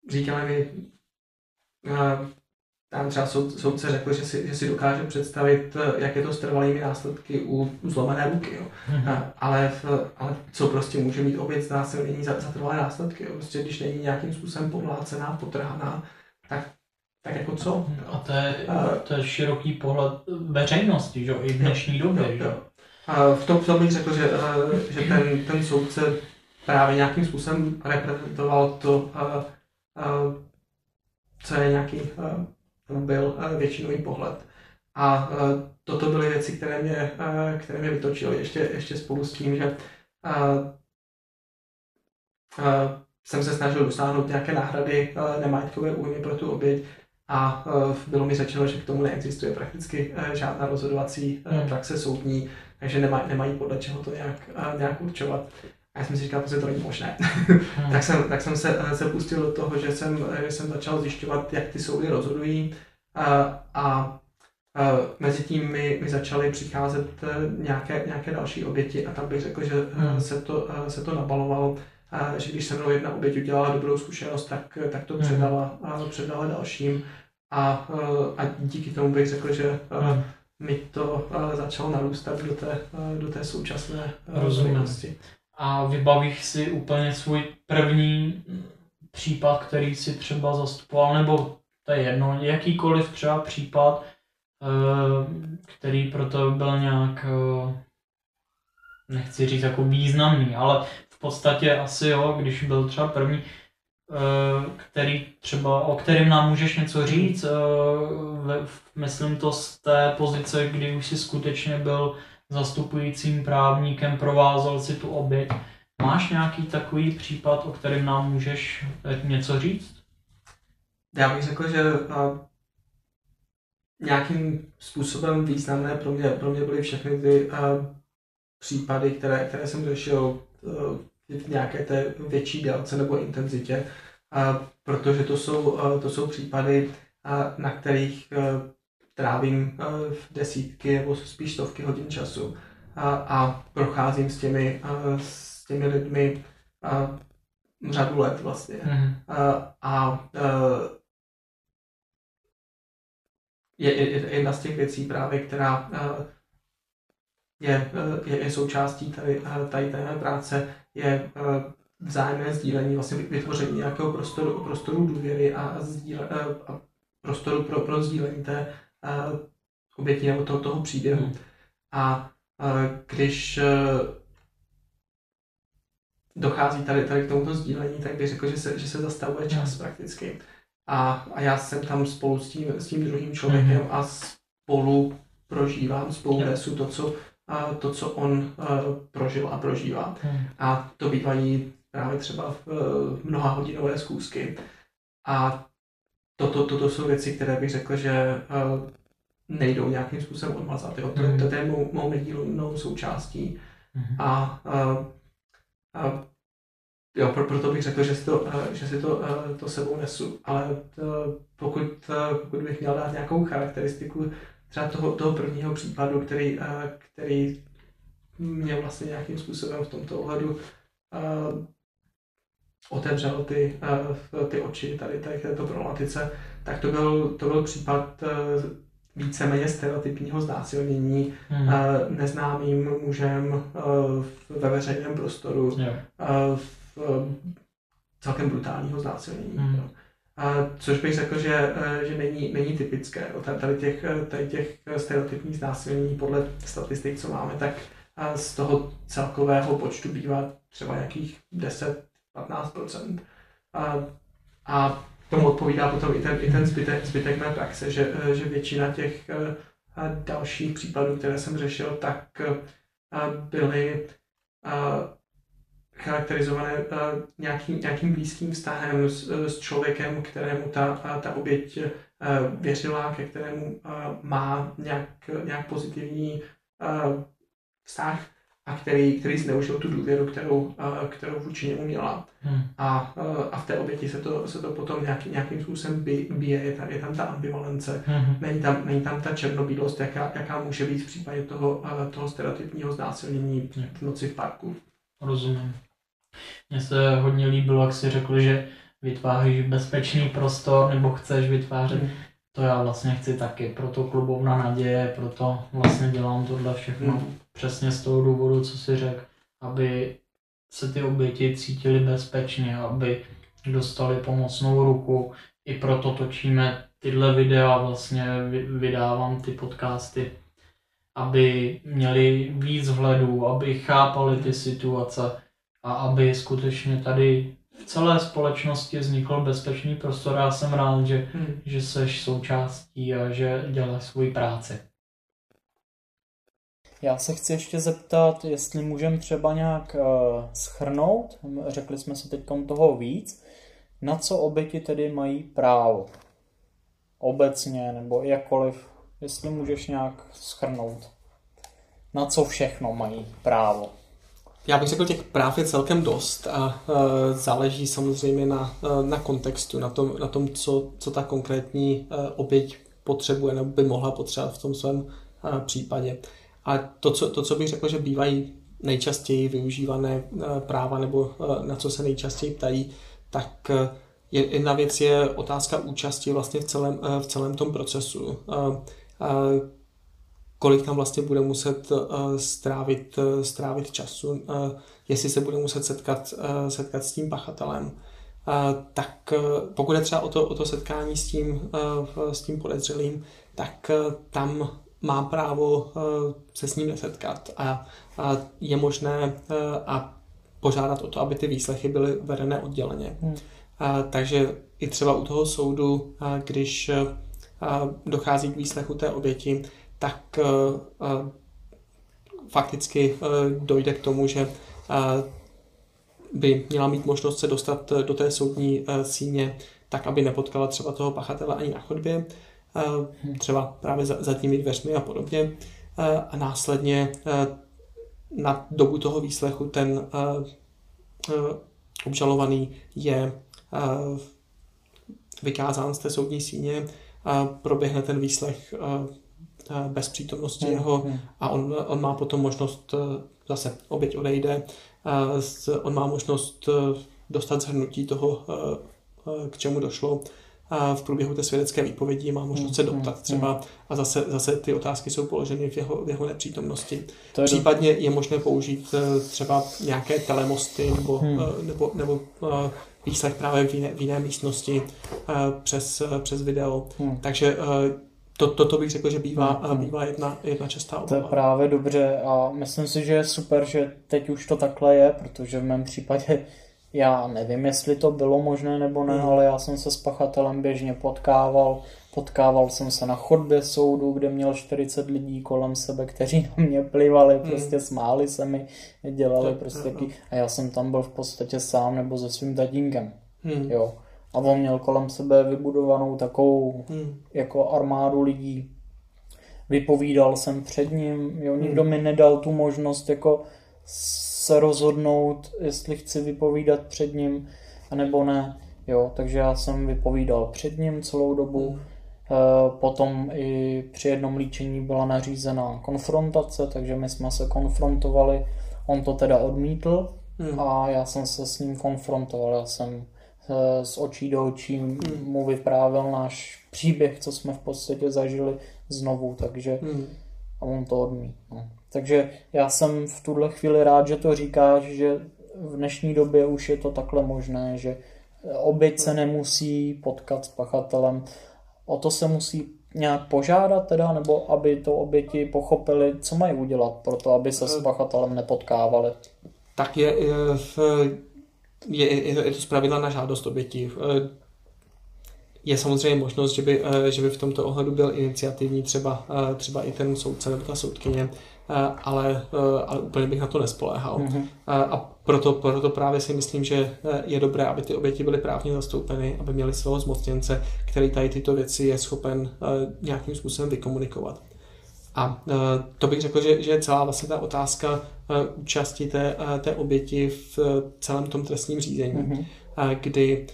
říkali mi, tam třeba soud, soudce řekl, že si, že si dokáže představit, jak je to s trvalými následky u, u zlomené ruky. Jo. Mm-hmm. Ale, ale co prostě může mít oběť znásilnění za, za trvalé následky. Jo. Prostě když není nějakým způsobem pomlácená, potrhaná, tak, tak jako co? Mhm. A to je, to je široký pohled veřejnosti, že? i v dnešní době. Jo, jo. A v tom, v tom bych řekl, že, že ten, ten soudce právě nějakým způsobem reprezentoval to, co je nějaký byl eh, většinový pohled. A eh, toto byly věci, které mě, eh, které mě vytočily ještě, ještě spolu s tím, že jsem se snažil dosáhnout nějaké náhrady nemajetkové újmy pro tu oběť a bylo mi řečeno, že k tomu neexistuje prakticky žádná rozhodovací hmm. praxe soudní, takže nemají, nemají podle čeho to nějak, nějak určovat. A já jsem si říkal, že to není možné. Hmm. tak jsem, tak jsem se, se pustil do toho, že jsem, že jsem začal zjišťovat, jak ty soudy rozhodují a, a, a mezi tím mi, mi začaly přicházet nějaké, nějaké další oběti a tam bych řekl, že hmm. se, to, se to nabalovalo, a, že když se mnou jedna oběť udělala dobrou zkušenost, tak, tak to hmm. předala, a, předala dalším a, a díky tomu bych řekl, že hmm. mi to začalo narůstat do té, do té současné rozumnosti a vybavíš si úplně svůj první případ, který si třeba zastupoval, nebo to je jedno, jakýkoliv třeba případ, eh, který pro to byl nějak, eh, nechci říct jako významný, ale v podstatě asi jo, když byl třeba první, eh, který třeba, o kterým nám můžeš něco říct, myslím to z té pozice, kdy už si skutečně byl zastupujícím právníkem, provázel si tu oběť. Máš nějaký takový případ, o kterém nám můžeš něco říct? Já bych řekl, že nějakým způsobem významné pro mě, pro mě byly všechny ty a, případy, které, které jsem řešil a, v nějaké té větší délce nebo intenzitě, a, protože to jsou, a, to jsou případy, a, na kterých a, trávím eh, v desítky nebo spíš stovky hodin času a, a procházím s těmi, eh, s těmi lidmi a, řadu let vlastně. Mm-hmm. A, a je, je jedna z těch věcí právě, která je, je, je součástí tady, tady té práce, je vzájemné sdílení, vlastně vytvoření nějakého prostoru, prostoru důvěry a, sdíle, a prostoru pro, pro sdílení té, oběti nebo toho, toho příběhu. Hmm. A když e, dochází tady, tady k tomuto sdílení, tak bych řekl, že se, že se zastavuje čas hmm. prakticky. A, a já jsem tam spolu s tím, s tím druhým člověkem hmm. a spolu prožívám, spolu hmm. nesu to, co, a to, co on uh, prožil a prožívá. Hmm. A to bývají právě třeba v, v mnoha hodinové zkoušky. A toto, toto jsou věci, které bych řekl, že uh, nejdou nějakým způsobem odmazat. Jo? To, mm. to, to je mou, mou nedílnou součástí. Mm. A, a, a jo, pro, proto bych řekl, že si to, že si to, to sebou nesu. Ale to, pokud, pokud bych měl dát nějakou charakteristiku třeba toho, toho prvního případu, který, který mě vlastně nějakým způsobem v tomto ohledu otevřel ty, ty oči tady, tady této problematice, tak to byl, to byl případ víceméně stereotypního znásilnění hmm. neznámým mužem ve veřejném prostoru, yeah. v celkem brutálního znásilnění. Hmm. A což bych řekl, že, že není, není typické. Tady těch, tady těch stereotypních znásilnění podle statistik, co máme, tak z toho celkového počtu bývá třeba nějakých 10-15%. A, a tomu odpovídá potom i ten, i ten zbytek, zbytek mé praxe, že, že většina těch eh, dalších případů, které jsem řešil, tak eh, byly charakterizované nějakým, nějakým blízkým vztahem s, s člověkem, kterému ta, ta oběť věřila, ke kterému má nějak, nějak pozitivní vztah a který, který zneužil tu důvěru, kterou, kterou vůči němu měla. Hmm. A, a v té oběti se to, se to potom nějaký, nějakým způsobem bije, je tam, je tam ta ambivalence, hmm. není, tam, není tam ta černobílost, jaká, jaká může být v případě toho, toho stereotypního znásilnění v noci v parku. Rozumím. Mně se hodně líbilo, jak jsi řekl, že vytváříš bezpečný prostor, nebo chceš vytvářet. Hmm. To já vlastně chci taky, proto klubovna naděje, proto vlastně dělám tohle všechno. Hmm přesně z toho důvodu, co si řekl, aby se ty oběti cítili bezpečně, aby dostali pomocnou ruku. I proto točíme tyhle videa, vlastně vydávám ty podcasty, aby měli víc vhledů, aby chápali ty situace a aby skutečně tady v celé společnosti vznikl bezpečný prostor. Já jsem rád, že, hmm. že seš součástí a že děláš svoji práci. Já se chci ještě zeptat, jestli můžeme třeba nějak uh, schrnout, řekli jsme si teď toho víc, na co oběti tedy mají právo? Obecně nebo jakkoliv, jestli můžeš nějak schrnout. Na co všechno mají právo? Já bych řekl, těch práv je celkem dost a uh, záleží samozřejmě na, uh, na kontextu, na tom, na tom co, co ta konkrétní uh, oběť potřebuje nebo by mohla potřebovat v tom svém uh, případě. A to co, to, co bych řekl, že bývají nejčastěji využívané eh, práva nebo eh, na co se nejčastěji ptají, tak eh, jedna věc je otázka účasti vlastně v celém, v celém tom procesu. Kolik tam vlastně bude muset strávit, strávit času, jestli se bude muset setkat, setkat s tím pachatelem. Tak pokud je třeba o to, o to setkání s tím, s tím podezřelým, tak tam má právo eh, se s ním nesetkat a, a je možné eh, a požádat o to, aby ty výslechy byly vedené odděleně. Hmm. A, takže i třeba u toho soudu, a, když a, dochází k výslechu té oběti, tak a, a, fakticky a, dojde k tomu, že by měla mít možnost se dostat do té soudní síně tak, aby nepotkala třeba toho pachatele ani na chodbě Eh, třeba právě za, těmi dveřmi a podobně. Eh, a následně eh, na dobu toho výslechu ten obžalovaný je vykázán z té soudní síně proběhne ten výslech bez přítomnosti hmm. jeho hmm. a on, on má potom možnost, zase oběť odejde, on má možnost dostat zhrnutí toho, k čemu došlo v průběhu té svědecké výpovědi má možnost se doptat mm, třeba a zase, zase ty otázky jsou položeny v jeho, v jeho nepřítomnosti. To je Případně je možné použít eh, třeba nějaké telemosty nebo, hmm. Eh, nebo, nebo eh, výslech právě v jiné, v jiné místnosti přes, přes video. Hmm. Takže to, toto bych řekl, že bývá, hmm. bývá jedna, jedna častá obava. To je právě dobře a myslím si, že je super, že teď už to takhle je, protože v mém případě já nevím, jestli to bylo možné nebo ne, mm. ale já jsem se s pachatelem běžně potkával. Potkával jsem se na chodbě soudu, kde měl 40 lidí kolem sebe, kteří na mě plivali, mm. prostě smáli se mi, dělali to, prostě taky. A já jsem tam byl v podstatě sám nebo se svým tatínkem. Mm. Jo. A on měl kolem sebe vybudovanou takovou mm. jako armádu lidí. Vypovídal jsem před ním, jo, nikdo mm. mi nedal tu možnost jako se rozhodnout, jestli chci vypovídat před ním, nebo ne. Jo, takže já jsem vypovídal před ním celou dobu. Hmm. Eh, potom i při jednom líčení byla nařízena konfrontace, takže my jsme se konfrontovali. On to teda odmítl hmm. a já jsem se s ním konfrontoval. Já jsem z očí do očí hmm. mu vyprávěl náš příběh, co jsme v podstatě zažili znovu, takže hmm. a on to odmítl. No. Takže já jsem v tuhle chvíli rád, že to říkáš, že v dnešní době už je to takhle možné, že oběť se nemusí potkat s pachatelem. O to se musí nějak požádat teda, nebo aby to oběti pochopili, co mají udělat pro to, aby se s eh, pachatelem nepotkávali. Tak je, je, je, je to zpravidla na žádost oběti. Eh, je samozřejmě možnost, že by, eh, že by v tomto ohledu byl iniciativní třeba, třeba i ten soudce nebo ta soudkyně, ale, ale úplně bych na to nespoléhal. Mm-hmm. A proto, proto právě si myslím, že je dobré, aby ty oběti byly právně zastoupeny, aby měli svého zmocněnce, který tady tyto věci je schopen nějakým způsobem vykomunikovat. A to bych řekl, že, že je celá vlastně ta otázka účasti té, té oběti v celém tom trestním řízení, mm-hmm. kdy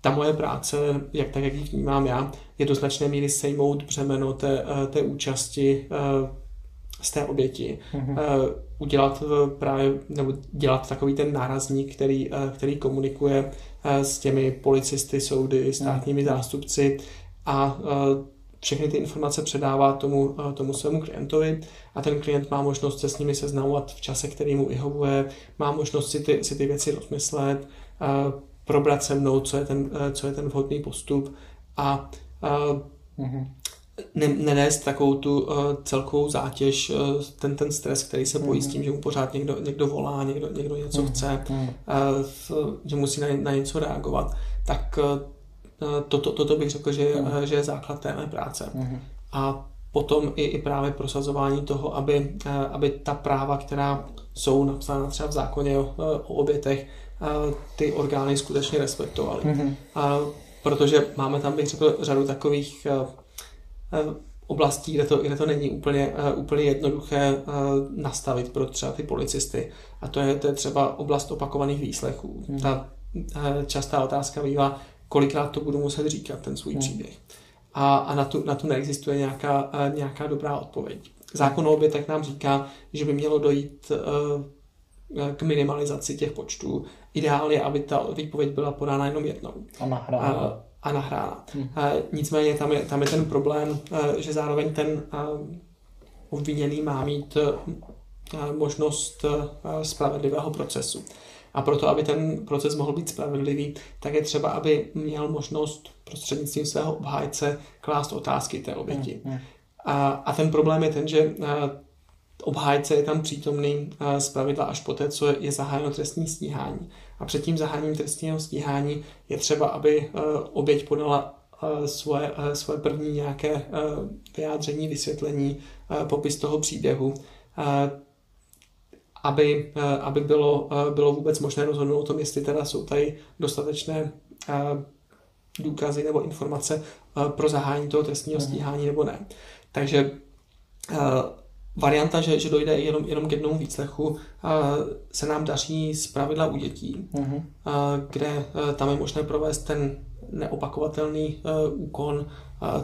ta moje práce, jak tak, jak ji vnímám já, je do značné míry sejmout břemeno té, té účasti z té oběti. Mm-hmm. Udělat právě, nebo dělat takový ten nárazník, který, který komunikuje s těmi policisty, soudy, státními mm-hmm. zástupci a všechny ty informace předává tomu, tomu svému klientovi a ten klient má možnost se s nimi seznamovat v čase, který mu vyhovuje, má možnost si ty, si ty věci rozmyslet, probrat se mnou, co je ten, eh, co je ten vhodný postup a, mm-hmm. ne, nenést takovou tu celkovou zátěž, ten, ten stres, který se bojí mm-hmm. s mhm. tím, že mu pořád někdo, někdo volá, někdo, někdo něco mm-hmm. chce, uh, že musí na, na něco reagovat, tak toto, toto bych řekl, že, mm-hmm. že je základ té mé práce. Mm-hmm. A potom i, i právě prosazování toho, aby, aby ta práva, která jsou napsána třeba v zákoně o, o obětech, ty orgány skutečně respektovaly. Mm-hmm. A protože máme tam, bych řekl, řadu takových eh, eh, oblastí, kde to, kde to není úplně, eh, úplně jednoduché nastavit pro třeba ty policisty. A to je, to je třeba oblast opakovaných výslechů. Mm-hmm. Ta častá otázka bývá, kolikrát to budu muset říkat, ten svůj mm-hmm. příběh. A, a na, tu, na tu neexistuje nějaká, nějaká dobrá odpověď. Zákon o obětech nám říká, že by mělo dojít k minimalizaci těch počtů. Ideálně, aby ta výpověď byla podána jenom jednou. A nahrána. A, a nahrána. Hmm. A nicméně tam je, tam je ten problém, že zároveň ten obviněný má mít možnost spravedlivého procesu. A proto, aby ten proces mohl být spravedlivý, tak je třeba, aby měl možnost prostřednictvím svého obhájce klást otázky té oběti. Hmm. A, a ten problém je ten, že obhájce je tam přítomný eh, z pravidla až poté, co je zahájeno trestní stíhání. A před tím zahájením trestního stíhání je třeba, aby eh, oběť podala eh, svoje, svoje první nějaké vyjádření, vysvětlení, popis toho příběhu, aby, aby bylo, bylo vůbec možné rozhodnout o tom, jestli teda jsou tady dostatečné důkazy nebo informace pro zahájení toho trestního mhm. stíhání nebo ne. Takže varianta, že, že dojde jenom, jenom k jednomu výslechu, se nám daří z pravidla u dětí, uh-huh. kde tam je možné provést ten neopakovatelný úkon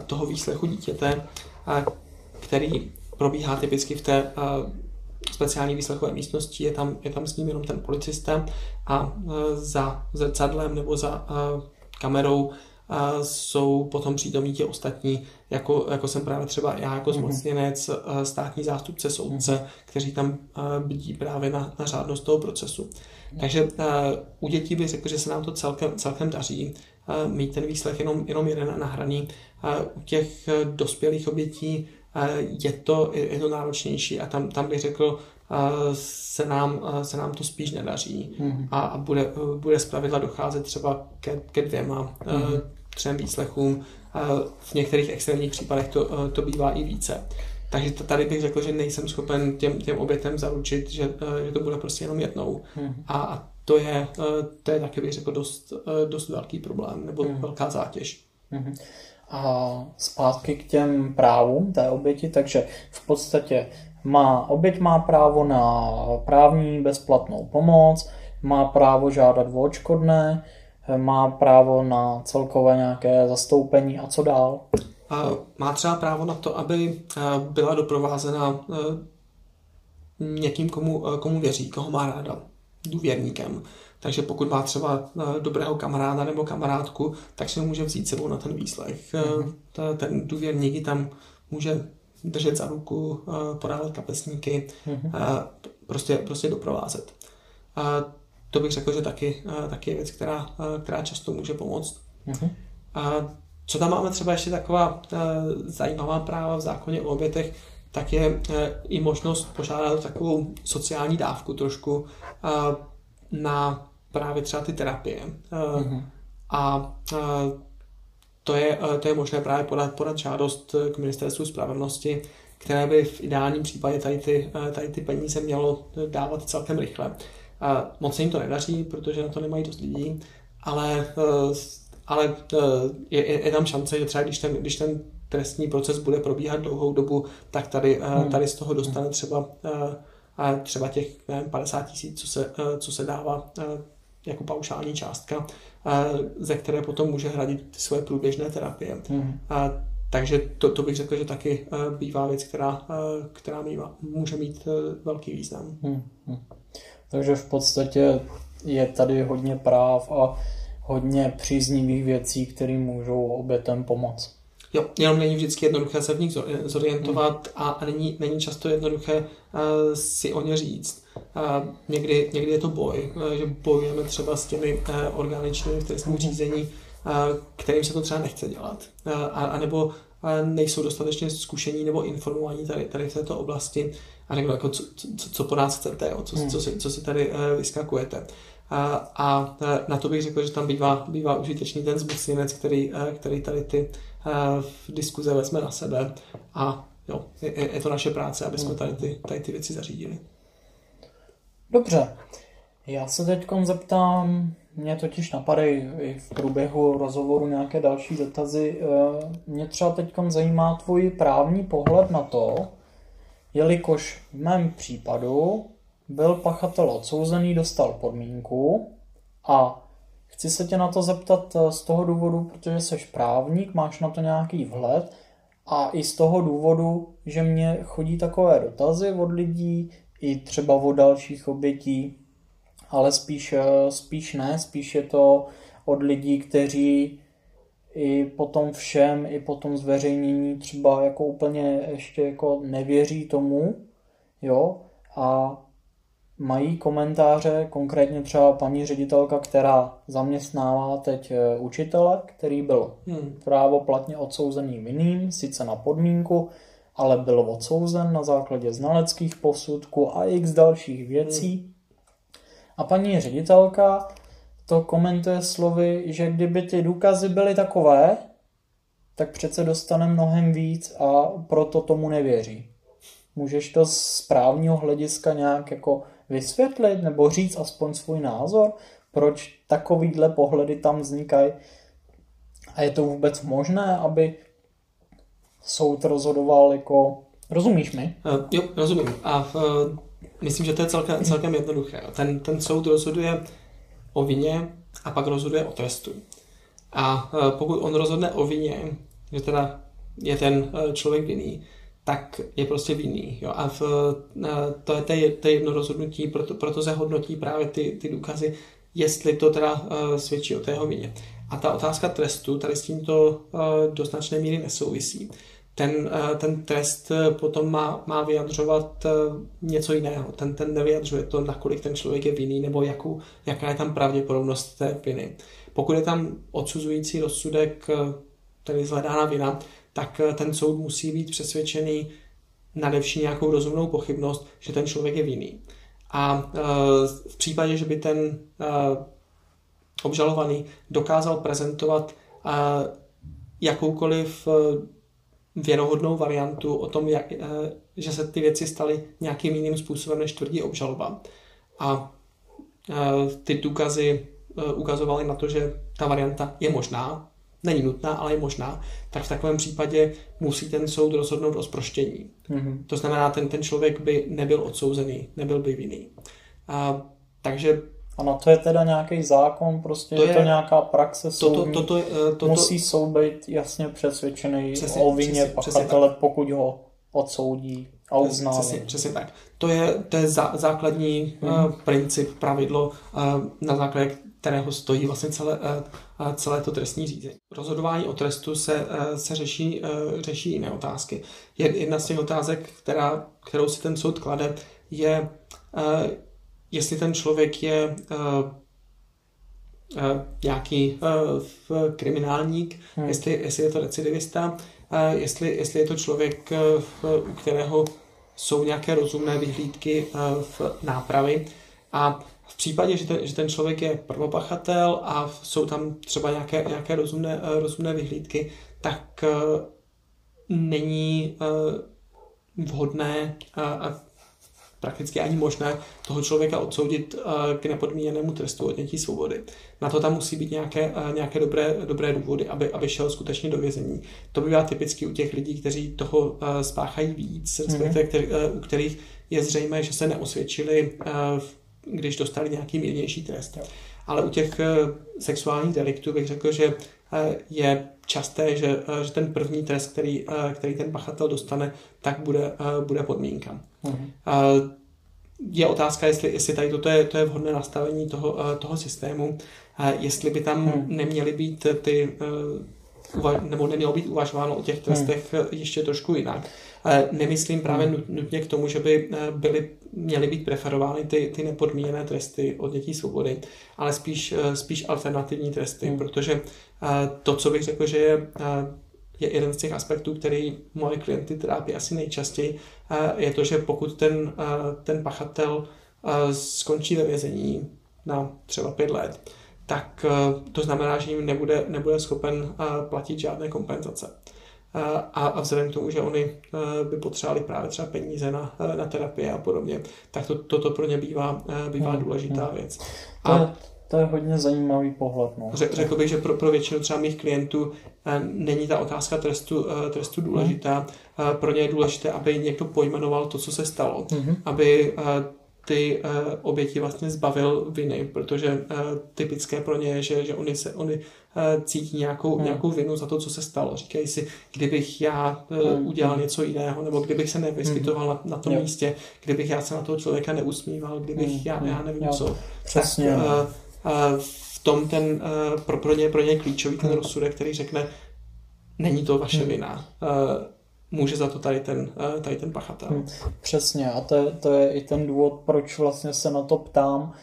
toho výslechu dítěte, který probíhá typicky v té speciální výslechové místnosti, je tam, je tam s ním jenom ten policista a e, za zrcadlem nebo za kamerou jsou potom přítomní ti ostatní, jako, jako jsem právě třeba já jako mhm. zmocněnec, státní zástupce, soudce, mm-hmm. kteří tam bdí právě na, na řádnost toho procesu. Takže uh, u dětí bych řekl, že se nám to celkem, celkem daří uh, mít ten výslech jenom, jenom jeden nahraný. Uh, u těch dospělých obětí je to, je to náročnější a tam, tam bych řekl, se nám, se nám to spíš nedaří mm-hmm. a bude, bude zpravidla docházet třeba ke, ke dvěma, mm-hmm. třem výslechům. V některých extrémních případech to, to bývá i více. Takže tady bych řekl, že nejsem schopen těm, těm obětem zaručit, že, že to bude prostě jenom jednou. Mm-hmm. A to je, to je taky bych řekl dost, dost velký problém nebo mm-hmm. velká zátěž. Mm-hmm. A zpátky k těm právům té oběti, takže v podstatě má, oběť má právo na právní bezplatnou pomoc, má právo žádat o očkodné, má právo na celkové nějaké zastoupení a co dál? Má třeba právo na to, aby byla doprovázena někým, komu, komu věří, koho má ráda, důvěrníkem. Takže pokud má třeba dobrého kamaráda nebo kamarádku, tak si ho může vzít sebou na ten výslech. Mm-hmm. Ten důvěrník tam může držet za ruku, eh, podávat kapesníky, mm-hmm. prostě, prostě doprovázet. A to bych řekl, že taky, eh, taky je věc, která, která často může pomoct. Mm-hmm. A co tam máme třeba ještě taková zajímavá práva v zákoně o obětech, tak je i možnost požádat takovou sociální dávku trošku na právě třeba ty terapie. Mm-hmm. A to je, eh, to je možné právě podat, podat žádost k ministerstvu spravedlnosti které by v ideálním případě tady ty, tady ty peníze mělo dávat celkem rychle. Moc se jim to nedaří, protože na to nemají dost lidí, ale, ale je, je tam šance, že třeba když ten, když ten trestní proces bude probíhat dlouhou dobu, tak tady, hmm. tady z toho dostane třeba, třeba těch nevím, 50 tisíc, co se, co se dává jako paušální částka, ze které potom může hradit ty svoje průběžné terapie. Hmm. A, takže to, to bych řekl, že taky bývá věc, která, která mývá, může mít velký význam. Hmm. Takže v podstatě je tady hodně práv a hodně příznivých věcí, které můžou obětem pomoct. Jo, jenom není vždycky jednoduché se v nich zorientovat a, a není, není často jednoduché uh, si o ně říct. Uh, někdy, někdy je to boj, uh, že bojujeme třeba s těmi uh, orgány v trestním řízení, uh, kterým se to třeba nechce dělat. Uh, a, a nebo uh, nejsou dostatečně zkušení nebo informovaní tady, tady v této oblasti a řeknu, jako, co, co, co po nás chcete, jo, co, hmm. co, si, co si tady uh, vyskakujete. A, a na to bych řekl, že tam bývá, bývá užitečný ten zmocněnec, který, který tady ty diskuze vezme na sebe a jo, je, je to naše práce, aby jsme tady ty, tady ty věci zařídili. Dobře. Já se teď zeptám, mě totiž napadají i v průběhu rozhovoru nějaké další dotazy. Eh, mě třeba teď zajímá tvůj právní pohled na to, jelikož v mém případu byl pachatel odsouzený, dostal podmínku a Chci se tě na to zeptat eh, z toho důvodu, protože jsi právník, máš na to nějaký vhled a i z toho důvodu, že mě chodí takové dotazy od lidí, i třeba od dalších obětí, ale spíš, eh, spíš ne, spíš je to od lidí, kteří i po tom všem, i po tom zveřejnění třeba jako úplně ještě jako nevěří tomu, jo, a mají komentáře, konkrétně třeba paní ředitelka, která zaměstnává teď e, učitele, který byl hmm. právoplatně odsouzený vinným, sice na podmínku, ale byl odsouzen na základě znaleckých posudků a x dalších věcí. Hmm. A paní ředitelka to komentuje slovy, že kdyby ty důkazy byly takové, tak přece dostane mnohem víc a proto tomu nevěří. Můžeš to z právního hlediska nějak jako vysvětlit nebo říct aspoň svůj názor, proč takovýhle pohledy tam vznikají a je to vůbec možné, aby soud rozhodoval jako... Rozumíš mi? Uh, jo, rozumím. A uh, myslím, že to je celkem, celkem jednoduché. Ten, ten soud rozhoduje o vině a pak rozhoduje o trestu. A uh, pokud on rozhodne o vině, že teda je ten člověk vinný, tak je prostě vinný. Jo? A v, to je to, jedno rozhodnutí, proto, proto se hodnotí právě ty, ty důkazy, jestli to teda uh, svědčí o té jeho vině. A ta otázka trestu tady s tímto uh, do značné míry nesouvisí. Ten, uh, ten trest potom má, má vyjadřovat uh, něco jiného. Ten, ten nevyjadřuje to, nakolik ten člověk je vinný, nebo jakou, jaká je tam pravděpodobnost té viny. Pokud je tam odsuzující rozsudek, uh, tedy zhledána vina, tak eh, ten soud musí být přesvědčený nadevší nějakou rozumnou pochybnost, že ten člověk je vinný. A eh, v případě, že by ten eh, obžalovaný dokázal prezentovat jakoukoliv věrohodnou variantu o tom, jak, že se ty věci staly nějakým jiným způsobem, než tvrdí obžaloba. A ty důkazy ukazovaly na to, že ta varianta je možná, není nutná, ale je možná, tak v takovém případě musí ten soud rozhodnout o zproštění. Mm-hmm. To znamená, ten, ten člověk by nebyl odsouzený, nebyl by vinný. A, takže a na to je teda nějaký zákon, prostě to je, je to nějaká praxe soudní. To, to, to, to, to, Musí soud být jasně přesvědčený přesně, o vině pachatele, pokud ho odsoudí a uzná. Přesně, přesně tak. To je, to je zá, základní hmm. uh, princip, pravidlo, uh, na základě kterého stojí vlastně celé, uh, celé to trestní řízení. Rozhodování o trestu se, uh, se řeší, řeší jiné otázky. Jedna z těch otázek, která, kterou si ten soud klade, je, jestli ten člověk je nějaký kriminálník, hmm. jestli, jestli je to recidivista, jestli, jestli je to člověk, u kterého jsou nějaké rozumné vyhlídky v nápravy. A v případě, že ten, že ten člověk je prvopachatel a jsou tam třeba nějaké, nějaké rozumné, rozumné vyhlídky, tak není vhodné a, prakticky ani možné toho člověka odsoudit k nepodmíněnému trestu odnětí svobody. Na to tam musí být nějaké, nějaké dobré, dobré důvody, aby, aby šel skutečně do vězení. To bývá typicky u těch lidí, kteří toho spáchají víc, respektive mm-hmm. který, u kterých je zřejmé, že se neosvědčili, když dostali nějaký mírnější trest. Ale u těch sexuálních deliktů bych řekl, že je časté, že, že ten první trest, který, který ten pachatel dostane, tak bude, bude podmínka. Mm-hmm. Je otázka, jestli, jestli tady toto je, to je vhodné nastavení toho, toho systému, jestli by tam mm. neměly být ty, nebo nemělo být uvažováno o těch trestech mm. ještě trošku jinak. Nemyslím právě nutně k tomu, že by byly, měly být preferovány ty, ty nepodmíněné tresty od dětí svobody, ale spíš, spíš alternativní tresty, mm. protože to, co bych řekl, že je, je jeden z těch aspektů, který moje klienty trápí asi nejčastěji, je to, že pokud ten, ten pachatel skončí ve vězení na třeba pět let, tak to znamená, že jim nebude, nebude schopen platit žádné kompenzace. A, a vzhledem k tomu, že oni by potřebovali právě třeba peníze na, na terapie a podobně, tak to, toto pro ně bývá, bývá hmm, důležitá hmm. věc. A, to je hodně zajímavý pohled. No. Řekl bych, že pro, pro většinu třeba mých klientů eh, není ta otázka trestu, eh, trestu důležitá. Mm. Pro ně je důležité, aby někdo pojmenoval to, co se stalo. Mm-hmm. Aby ty oběti vlastně zbavil viny, protože typické pro ně je, že, že oni se oni cítí nějakou, mm. nějakou vinu za to, co se stalo. Říkají si, kdybych já mm. udělal něco jiného, nebo kdybych se nevyskytoval mm. na, na tom jo. místě, kdybych já se na toho člověka neusmíval, kdybych mm. já, já nevím jo. co. Přesně. Tak, no v tom ten, pro, pro, ně, pro ně klíčový ten rozsudek, který řekne, není to vaše hmm. vina, může za to tady ten, tady ten pachatel. Hmm. Přesně a to je, to je i ten důvod, proč vlastně se na to ptám.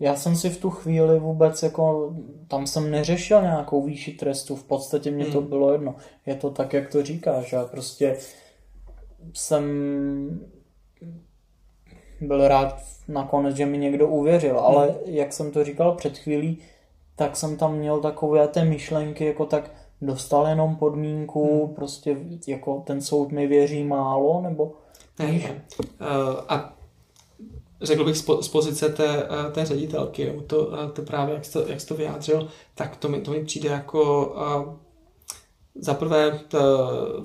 Já jsem si v tu chvíli vůbec jako, tam jsem neřešil nějakou výši trestu, v podstatě mě hmm. to bylo jedno. Je to tak, jak to říkáš, já prostě jsem byl rád nakonec, že mi někdo uvěřil, ale hmm. jak jsem to říkal před chvílí, tak jsem tam měl takové ty myšlenky, jako tak dostal jenom podmínku, hmm. prostě jako ten soud mi věří málo, nebo... Ne, uh, a řekl bych z pozice té, eh, té ředitelky, to, eh, to právě, jak jsi to, jak jsi to vyjádřil, tak to mi, to mi přijde jako uh, za prvé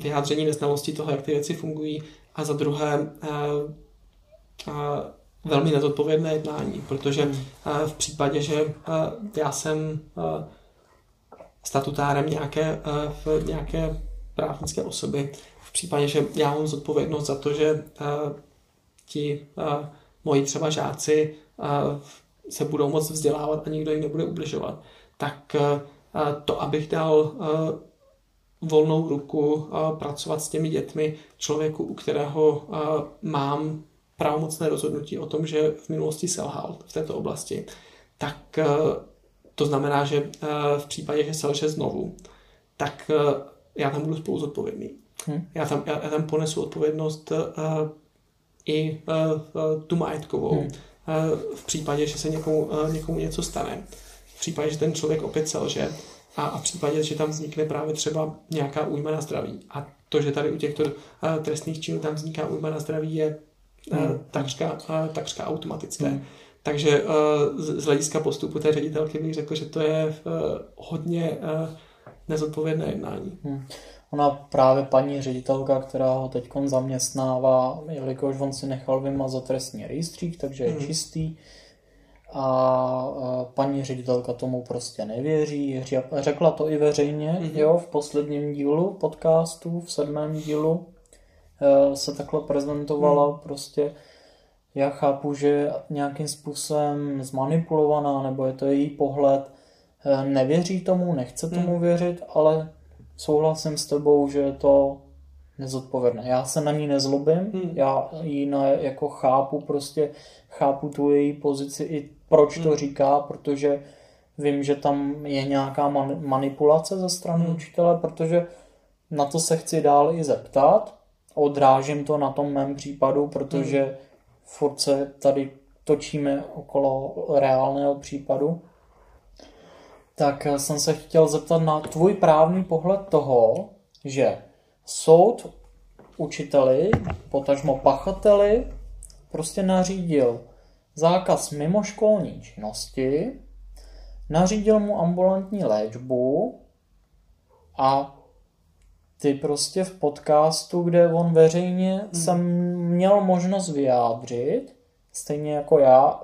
vyjádření neznalosti toho, jak ty věci fungují, a za druhé uh, velmi nezodpovědné jednání, protože hmm. v případě, že já jsem statutárem nějaké, v nějaké právnické osoby, v případě, že já mám zodpovědnost za to, že ti moji třeba žáci se budou moc vzdělávat a nikdo jim nebude ubližovat, tak to, abych dal volnou ruku pracovat s těmi dětmi člověku, u kterého mám pravomocné rozhodnutí o tom, že v minulosti selhal v této oblasti, tak eh, to znamená, že eh, v případě, že selže znovu, tak eh, já tam budu spolu zodpovědný. Hmm. Já, tam, já, já tam ponesu odpovědnost i tu majetkovou. Hmm. V případě, že se někomu, někomu něco stane. V případě, že ten člověk opět selže a, a v případě, že tam vznikne právě třeba nějaká újma na zdraví. A to, že tady u těchto trestných činů tam vzniká újma na zdraví, je hmm. takřka, takřka automatické. Hmm. Takže z hlediska postupu té ředitelky bych řekl, že to je hodně nezodpovědné jednání. Hmm. Ona právě paní ředitelka, která ho teď zaměstnává, jelikož on si nechal vymazat trestní rejstřík, takže je hmm. čistý. A paní ředitelka tomu prostě nevěří. Řekla to i veřejně, hmm. jo, v posledním dílu podcastu, v sedmém dílu Eh, se takhle prezentovala, hmm. prostě já chápu, že je nějakým způsobem zmanipulovaná, nebo je to její pohled, eh, nevěří tomu, nechce tomu hmm. věřit, ale souhlasím s tebou, že je to nezodpovědné. Já se na ní nezlobím, hmm. já ji na, jako chápu, prostě chápu tu její pozici i proč hmm. to říká, protože vím, že tam je nějaká man, manipulace ze strany hmm. učitele, protože na to se chci dál i zeptat, odrážím to na tom mém případu, protože hmm. furt se tady točíme okolo reálného případu. Tak jsem se chtěl zeptat na tvůj právní pohled toho, že soud učiteli, potažmo pachateli, prostě nařídil zákaz mimoškolní činnosti, nařídil mu ambulantní léčbu a ty prostě v podcastu, kde on veřejně hmm. jsem měl možnost vyjádřit, stejně jako já,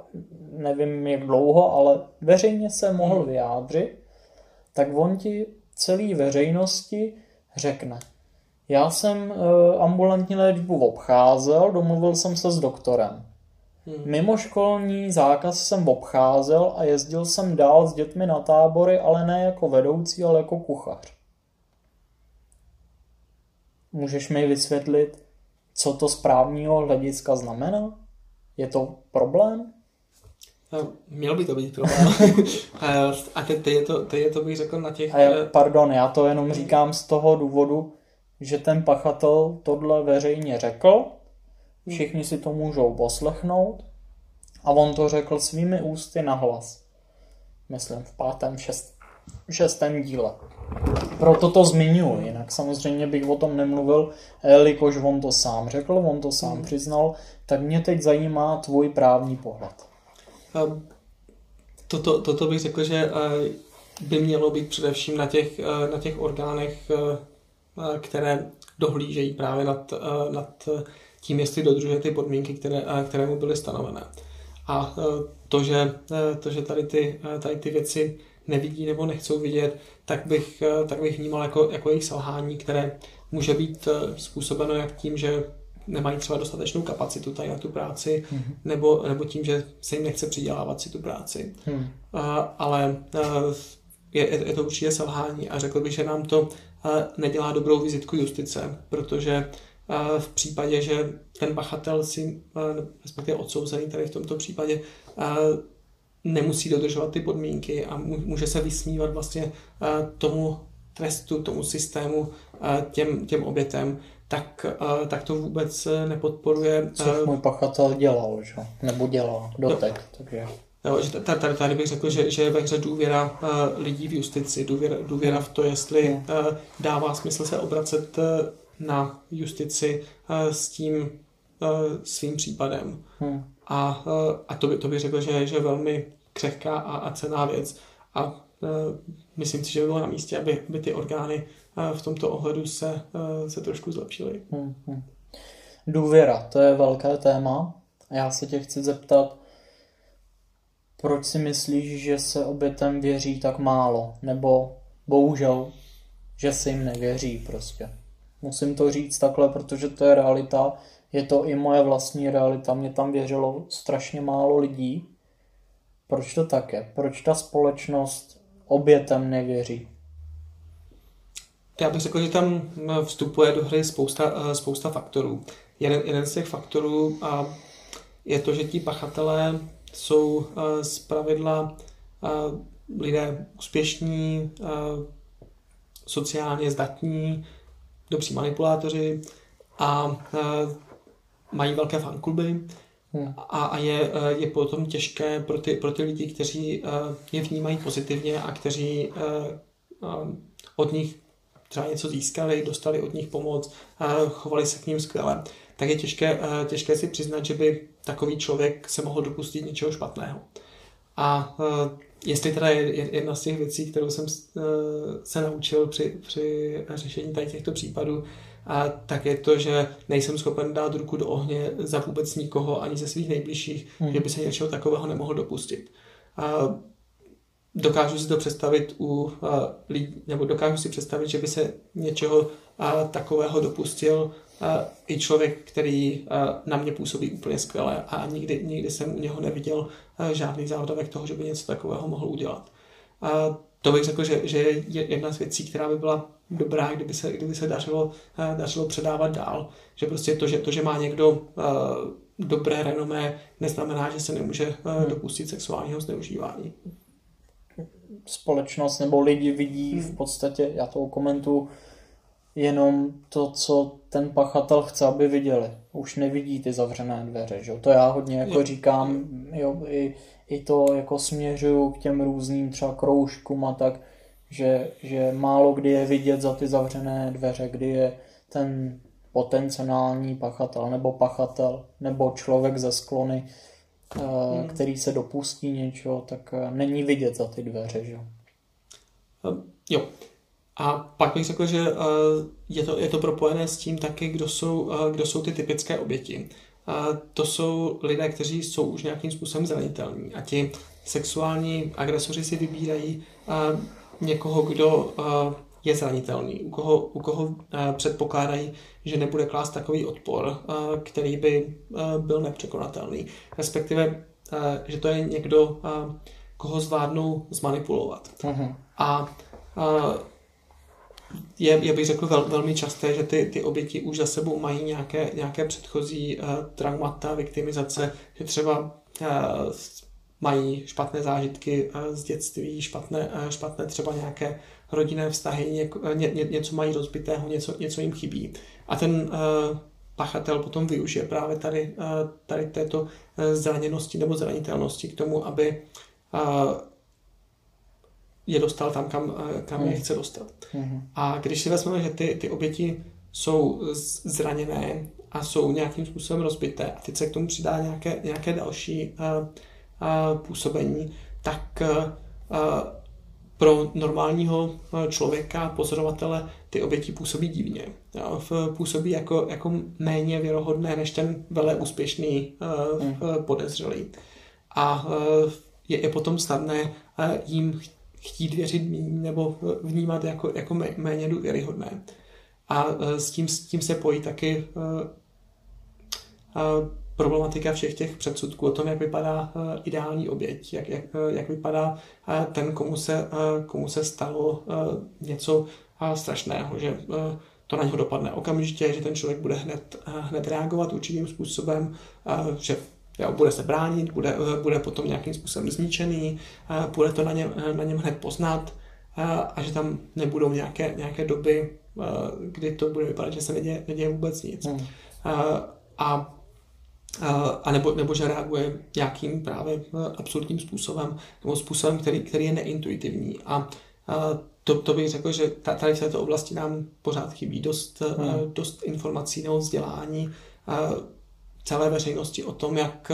nevím jak dlouho, ale veřejně se mohl hmm. vyjádřit, tak on ti celý veřejnosti řekne, já jsem uh, ambulantní léčbu obcházel, domluvil jsem se s doktorem. Hmm. Mimoškolní zákaz jsem obcházel a jezdil jsem dál s dětmi na tábory, ale ne jako vedoucí, ale jako kuchař. Můžeš mi vysvětlit, co to z právního hlediska znamená? Je to problém? Měl by to být problém. a teď, je to, teď je to bych řekl na těch... A já, pardon, já to jenom říkám z toho důvodu, že ten pachatel tohle veřejně řekl, všichni si to můžou poslechnout a on to řekl svými ústy nahlas. Myslím v pátém, šest, šestém díle. Proto to zmiňuji, jinak samozřejmě bych o tom nemluvil, jelikož on to sám řekl, on to sám hmm. přiznal, tak mě teď zajímá tvůj právní pohled. Toto, toto bych řekl, že eh, by mělo být především na těch, eh, na těch orgánech, eh, které dohlížejí právě nad, nad tím, jestli dodržuje ty podmínky, které, které mu byly stanovené. A to, že, to, že tady, ty, tady ty věci nevidí nebo nechcou vidět, tak bych, tak bych vnímal jako, jako jejich selhání, které může být způsobeno jak tím, že nemají třeba dostatečnou kapacitu tady na tu práci, mm. nebo, nebo tím, že se jim nechce přidělávat si tu práci. Mm. Uh, ale uh, je, je to určitě selhání a řekl bych, že nám to nedělá dobrou vizitku justice, protože v případě, že ten bachatel si, respektive odsouzený tady v tomto případě, nemusí dodržovat ty podmínky a může se vysmívat vlastně tomu trestu, tomu systému, těm, těm obětem, tak, uh, tak to vůbec eh, nepodporuje. Což můj pachatel dělal, že? nebo dělá dotek. No, takže... Jo, že tady, tady bych řekl, že, že je ve hře důvěra lidí v justici, důvěra, důvěra v to, jestli uh, dává smysl se obracet na justici s tím svým případem. Hmm. A, uh, a to, by, to bych řekl, že, je velmi křehká a, a cená věc. A uh, myslím si, že by bylo na místě, aby, aby ty orgány v tomto ohledu se, se trošku zlepšily. Hmm, hmm. Důvěra, to je velké téma. Já se tě chci zeptat, proč si myslíš, že se obětem věří tak málo? Nebo bohužel, že se jim nevěří prostě. Musím to říct takhle, protože to je realita. Je to i moje vlastní realita. Mě tam věřilo strašně málo lidí. Proč to tak je? Proč ta společnost obětem nevěří? Já bych řekl, že tam eh, vstupuje do hry spousta, eh, spousta faktorů. Jeden, jeden z těch faktorů je to, že ti pachatelé jsou eh, z pravidla lidé úspěšní, sociálně zdatní, dobří manipulátoři a mají velké fankluby hmm. a, a je, je potom těžké pro ty, pro ty lidi, kteří je vnímají pozitivně a kteří od nich třeba něco získali, dostali od nich pomoc, chovali se k ním skvěle, tak je těžké, eh, těžké si přiznat, že by takový člověk se mohl dopustit něčeho špatného. A eh, jestli teda je jedna z těch věcí, kterou jsem eh, se naučil při, při řešení tady těchto případů, a tak je to, že nejsem schopen dát ruku do ohně za vůbec nikoho, ani ze svých nejbližších, hmm. že by se něčeho takového nemohl dopustit. A dokážu si to představit u lidí, nebo dokážu si představit, že by se něčeho uh, takového dopustil uh, i člověk, který uh, na mě působí úplně skvěle a nikdy, nikdy jsem u něho neviděl uh, žádný závdavek toho, že by něco takového mohl udělat. Uh, to bych řekl, že, že je jedna z věcí, která by byla dobrá, kdyby se, kdyby se dařilo, uh, dařilo předávat dál. Že prostě to, že, to, že má někdo uh, dobré renomé, neznamená, že se nemůže uh, dopustit sexuálního zneužívání společnost nebo lidi vidí v podstatě, já to komentu, jenom to, co ten pachatel chce, aby viděli. Už nevidí ty zavřené dveře, že? To já hodně jako říkám, jo, i, i to jako směřuju k těm různým třeba kroužkům a tak, že, že málo kdy je vidět za ty zavřené dveře, kdy je ten potenciální pachatel nebo pachatel nebo člověk ze sklony, hmm. který se dopustí něčeho, tak není vidět za ty dveře. Že? Jo. A pak bych řekl, že je to, je to propojené s tím taky, kdo jsou, kdo jsou ty typické oběti. To jsou lidé, kteří jsou už nějakým způsobem zranitelní a ti sexuální agresoři si vybírají někoho, kdo je zranitelný, u koho, u koho předpokládají, že nebude klást takový odpor, který by byl nepřekonatelný. Respektive, že to je někdo, koho zvládnou zmanipulovat. Uh-huh. A je, je bych řekl vel, velmi časté, že ty, ty oběti už za sebou mají nějaké, nějaké předchozí uh, traumata, viktimizace, že třeba uh, mají špatné zážitky uh, z dětství, špatné, uh, špatné třeba nějaké rodinné vztahy, něk, ně, ně, něco mají rozbitého, něco, něco jim chybí. A ten uh, pachatel potom využije právě tady, uh, tady této zraněnosti nebo zranitelnosti k tomu, aby uh, je dostal tam, kam, eh, kam je hmm. chce dostat. Mm. A když si vezmeme, že ty, ty oběti jsou zraněné a jsou nějakým způsobem rozbité a teď se k tomu přidá nějaké, nějaké další působení, tak pro normálního člověka, pozorovatele, ty oběti působí divně. Působí jako, jako méně věrohodné než ten vele úspěšný uh, mm. podezřelý. A je, je potom snadné jim chtít věřit méně nebo vnímat jako, jako méně důvěryhodné. A s tím, s tím se pojí taky problematika všech těch předsudků o tom, jak vypadá e, ideální oběť, jak, jak, jak vypadá ten, komu se, komu se stalo něco strašného, že to na něho dopadne okamžitě, že ten člověk bude hned, hned reagovat určitým způsobem, že Jo, bude se bránit, bude, bude potom nějakým způsobem zničený, bude to na něm, na něm hned poznat a že tam nebudou nějaké, nějaké doby, kdy to bude vypadat, že se neděje, neděje vůbec nic. Hmm. A a nebo, nebo že reaguje nějakým právě absurdním způsobem, nebo způsobem, který, který je neintuitivní. A, to, to bych řekl, že tady v této oblasti nám pořád chybí dost, hmm. dost informací nebo vzdělání, celé veřejnosti o tom, jak,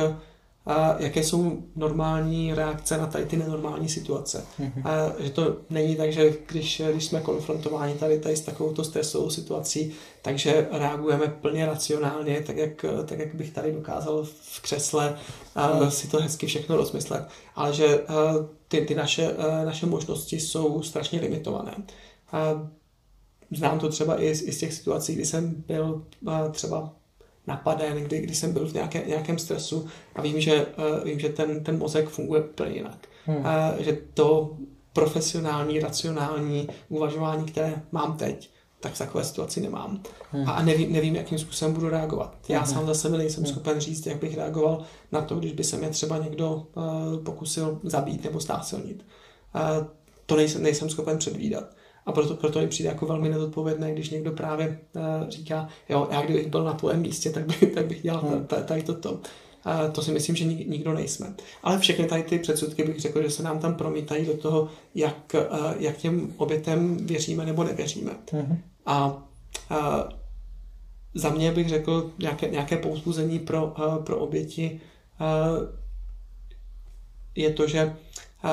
a jaké jsou normální reakce na tady ty nenormální situace. Mm-hmm. A že to není tak, že když, když jsme konfrontováni tady, tady s takovouto stresovou situací, takže reagujeme plně racionálně, tak jak, tak jak bych tady dokázal v křesle a mm. si to hezky všechno rozmyslet. Ale že ty, ty naše, naše možnosti jsou strašně limitované. A znám to třeba i z, i z těch situací, kdy jsem byl třeba napaden, kdy, kdy jsem byl v nějaké, nějakém stresu a vím, že, uh, vím, že ten, ten mozek funguje úplně jinak. Hmm. Uh, že to profesionální, racionální uvažování, které mám teď, tak v takové situaci nemám. Hmm. A nevím, nevím, jakým způsobem budu reagovat. Já hmm. sám za sebe nejsem hmm. schopen říct, jak bych reagoval na to, když by se mě třeba někdo uh, pokusil zabít nebo znásilnit. Uh, to nejsem, nejsem schopen předvídat. A proto, proto mi přijde jako velmi nezodpovědné, když někdo právě uh, říká, jo, já kdybych byl na tvém místě, tak, by, tak bych dělal hmm. tady toto. Uh, to si myslím, že nik, nikdo nejsme. Ale všechny tady ty předsudky bych řekl, že se nám tam promítají do toho, jak, uh, jak těm obětem věříme nebo nevěříme. Hmm. A uh, za mě bych řekl nějaké, nějaké pouzbuzení pro, uh, pro oběti uh, je to, že uh,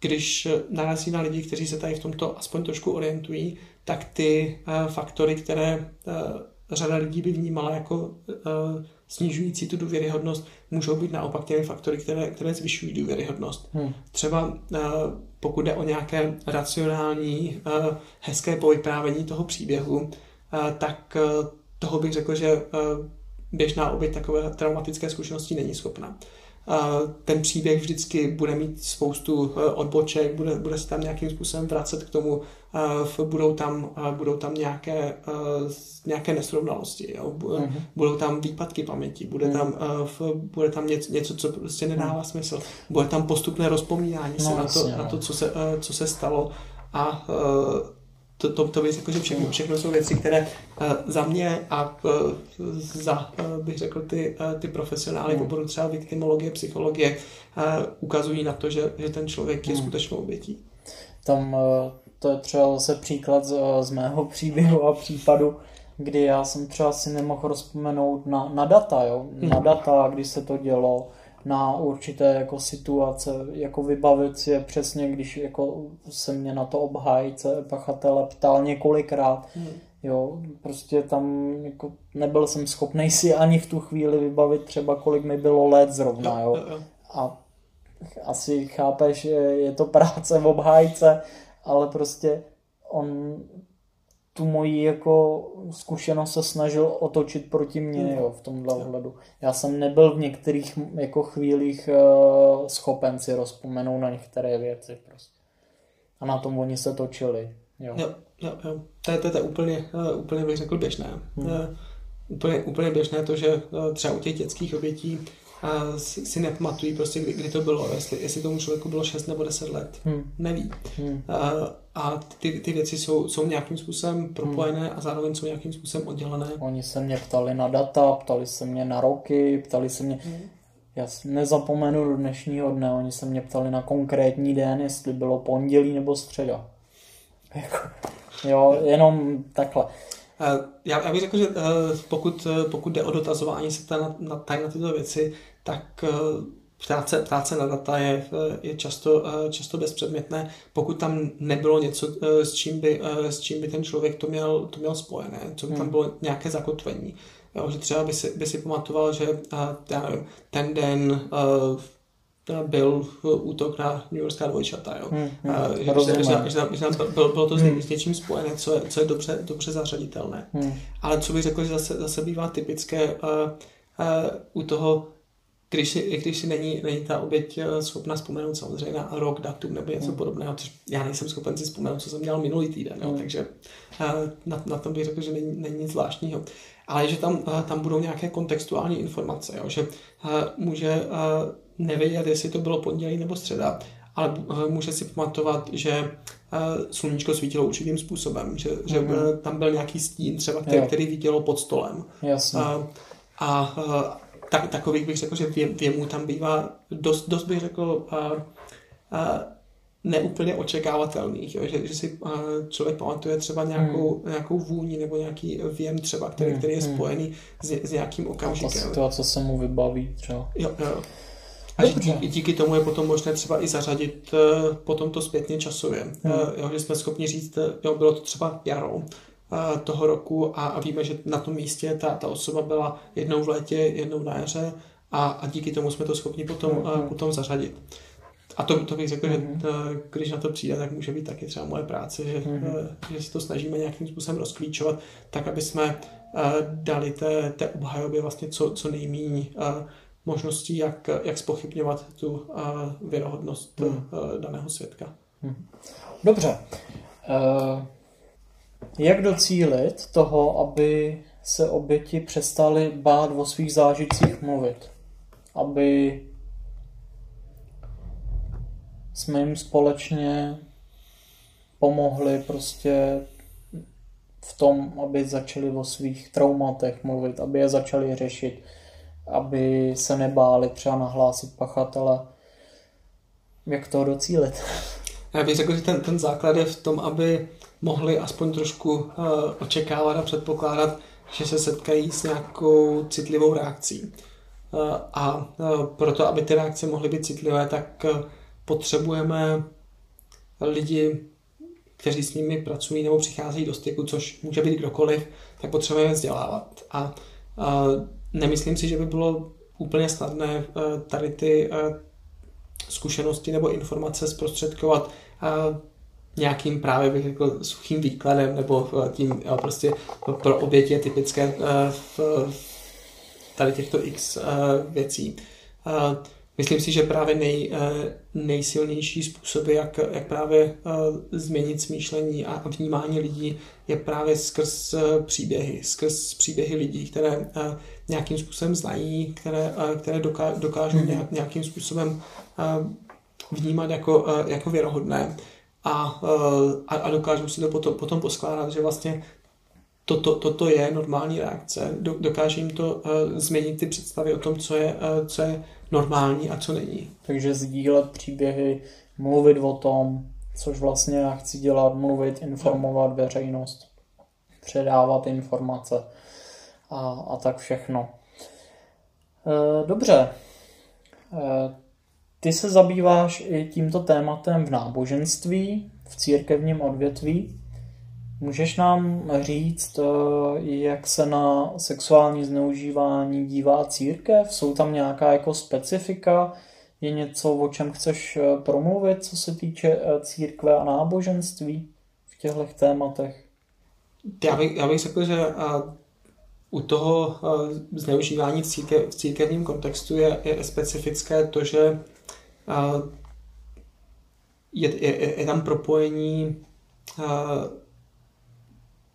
když narazí na lidi, kteří se tady v tomto aspoň trošku orientují, tak ty uh, faktory, které uh, řada lidí by vnímala jako snižující tu důvěryhodnost, můžou být naopak těmi faktory, které, které zvyšují důvěryhodnost. Hmm. Třeba pokud jde o nějaké racionální, hezké povyprávění toho příběhu, tak toho bych řekl, že běžná oběť takové traumatické zkušenosti není schopna ten příběh vždycky bude mít spoustu e, odboček, bude, bude se tam nějakým způsobem vracet k tomu, budou tam, budou tam nějaké, e, nějaké nesrovnalosti, jo? Uh-huh. budou tam výpadky paměti, bude uh-huh. tam, e, bude tam něco, něco, co prostě nedává uh-huh. smysl, bude tam postupné rozpomínání no, se na to, na to no. co, se, co se stalo a to, to, to řekl, že všechno, všechno jsou věci, které uh, za mě a uh, za, uh, bych řekl, ty, uh, ty profesionály v oboru třeba viktimologie, psychologie uh, ukazují na to, že, že ten člověk je hmm. skutečnou obětí. Tam uh, to je třeba zase příklad z, z mého příběhu a případu. kdy já jsem třeba si nemohl rozpomenout na, na data, jo? Hmm. na data, kdy se to dělo, na určité jako situace, jako vybavit si je přesně, když jako se mě na to obhájce pachatele ptal několikrát, Hmm. jo, prostě tam jako nebyl jsem schopný si ani v tu chvíli vybavit třeba kolik mi bylo let zrovna, jo, Jo, a asi chápeš, že je to práce v obhájce, ale prostě on tu moji jako zkušenost se snažil otočit proti mně jo, v tomhle ohledu. Já jsem nebyl v některých jako chvílích uh, schopen si rozpomenout na některé věci prostě. A na tom oni se točili. Jo. Jo, jo, jo. To je, to je, to je úplně, uh, úplně bych řekl běžné. Hmm. Uh, úplně, úplně běžné to, že uh, třeba u těch dětských obětí si, si nepamatují prostě, kdy, kdy to bylo, jestli, jestli tomu člověku bylo 6 nebo 10 let. Hmm. Neví. Hmm. Uh, a ty, ty věci jsou, jsou nějakým způsobem propojené a zároveň jsou nějakým způsobem oddělené. Oni se mě ptali na data, ptali se mě na roky, ptali se mě... Já si nezapomenu do dnešního dne, oni se mě ptali na konkrétní den, jestli bylo pondělí nebo středa. Jako, jo, jenom takhle. Uh, Já, já bych řekl, že uh, pokud, uh, pokud jde o dotazování se tady na, na, tady na tyto věci, tak ptát se na data je, je často, často bezpředmětné, pokud tam nebylo něco, s čím by, s čím by ten člověk to měl, to měl spojené, co by tam Hmm. bylo nějaké zakotvení. Jo, že třeba by si, by si pamatoval, že já nevím, ten den byl útok na New Yorkská dvojčata, jo. Hmm, hmm, Uh, že, že, že, že, bylo, bylo to s, Hmm. s něčím spojené, co je, co je dobře, dobře zařaditelné. Hmm. Ale co bych řekl, že zase, zase bývá typické uh, uh, u toho, když si, i když si není, není ta oběť eh, schopna vzpomenout samozřejmě na rok, datum nebo něco Hmm. podobného, což já nejsem schopen si vzpomenout, co jsem dělal minulý týden, jo, Hmm. takže uh, na, na tom bych řekl, že není, není nic zvláštního. Ale že tam, uh, tam budou nějaké kontextuální informace, jo, že uh, může uh, nevědět, jestli to bylo pondělí nebo středa, ale uh, může si pamatovat, že uh, sluníčko svítilo určitým způsobem, že, že Mhm. uh, tam byl nějaký stín třeba, který, Jo. který vidělo pod stolem. Jasně. A, a, a tak, takových bych řekl, že vě, věmů tam bývá dost, dost bych řekl a, a, neúplně očekávatelných, jo? Že, že si a, člověk pamatuje třeba nějakou, nějakou vůni nebo nějaký věm třeba, který, Hmm, který je hmm. spojený s, s nějakým Ta okamžikem. situace se mu vybaví třeba. Jo, jo. A že díky, díky tomu je potom možné třeba i zařadit uh, potom to zpětně časově. Hmm. Uh, jo, že jsme schopni říct, eh, jo, bylo to třeba jaro uh, toho roku a, a víme, že na tom místě ta, ta osoba byla jednou v létě, jednou na jaře a, a díky tomu jsme to schopni potom, Hmm, hmm. potom zařadit. A to, to bych řekl, Mhm. že uh, když na to přijde, tak může být taky třeba moje práce, že, Mhm. uh, že si to snažíme nějakým způsobem rozklíčovat, tak aby jsme dali té, té obhajobě vlastně co, co nejméně možností, jak, jak spochybňovat tu uh, věrohodnost Hmm. uh, daného svědka. Dobře. Eh, Jak docílit toho, aby se oběti přestali bát o svých zážitcích mluvit? Aby jsme jim společně pomohli prostě v tom, aby začali o svých traumatech mluvit, aby je začali řešit, aby se nebáli třeba nahlásit pachatele. Jak to docílit? Já bych řekl, že ten, ten základ je v tom, aby mohli aspoň trošku uh, očekávat a předpokládat, že se setkají s nějakou citlivou reakcí. Uh, a uh, proto, aby ty reakce mohly být citlivé, tak uh, potřebujeme lidi, kteří s nimi pracují nebo přicházejí do styku, což může být kdokoliv, tak potřebujeme vzdělávat. A uh, nemyslím si, že by bylo úplně snadné uh, tady ty uh, zkušenosti nebo informace zprostředkovat uh, nějakým právě bych řekl suchým výkladem nebo tím prostě pro oběti je typické v, tady těchto x věcí. Myslím si, že právě nej, uh, nejsilnější způsoby, jak, jak právě uh, změnit smýšlení a vnímání lidí, je právě skrz uh, příběhy, skrz příběhy lidí, které nějakým způsobem znají, které, které doká, dokážou Mhm. nějak, nějakým způsobem vnímat jako, jako věrohodné a, a, a dokážou si to potom, potom poskládat, že vlastně toto, toto je normální reakce. Do, dokáže jim to uh, změnit ty představy o tom, co je, uh, co je normální a co není. Takže sdílet příběhy, mluvit o tom, což vlastně já chci dělat, mluvit, informovat veřejnost. předávat informace a, a tak všechno. E, dobře. E, ty se zabýváš i tímto tématem v náboženství, v církevním odvětví. Můžeš nám říct, jak se na sexuální zneužívání dívá církev? Jsou tam nějaká jako specifika? Je něco, o čem chceš promluvit, co se týče církve a náboženství v těchto tématech? Já bych, já bych řekl, že u toho zneužívání v, církev, v církevním kontextu je, je specifické to, že je, je, je tam propojení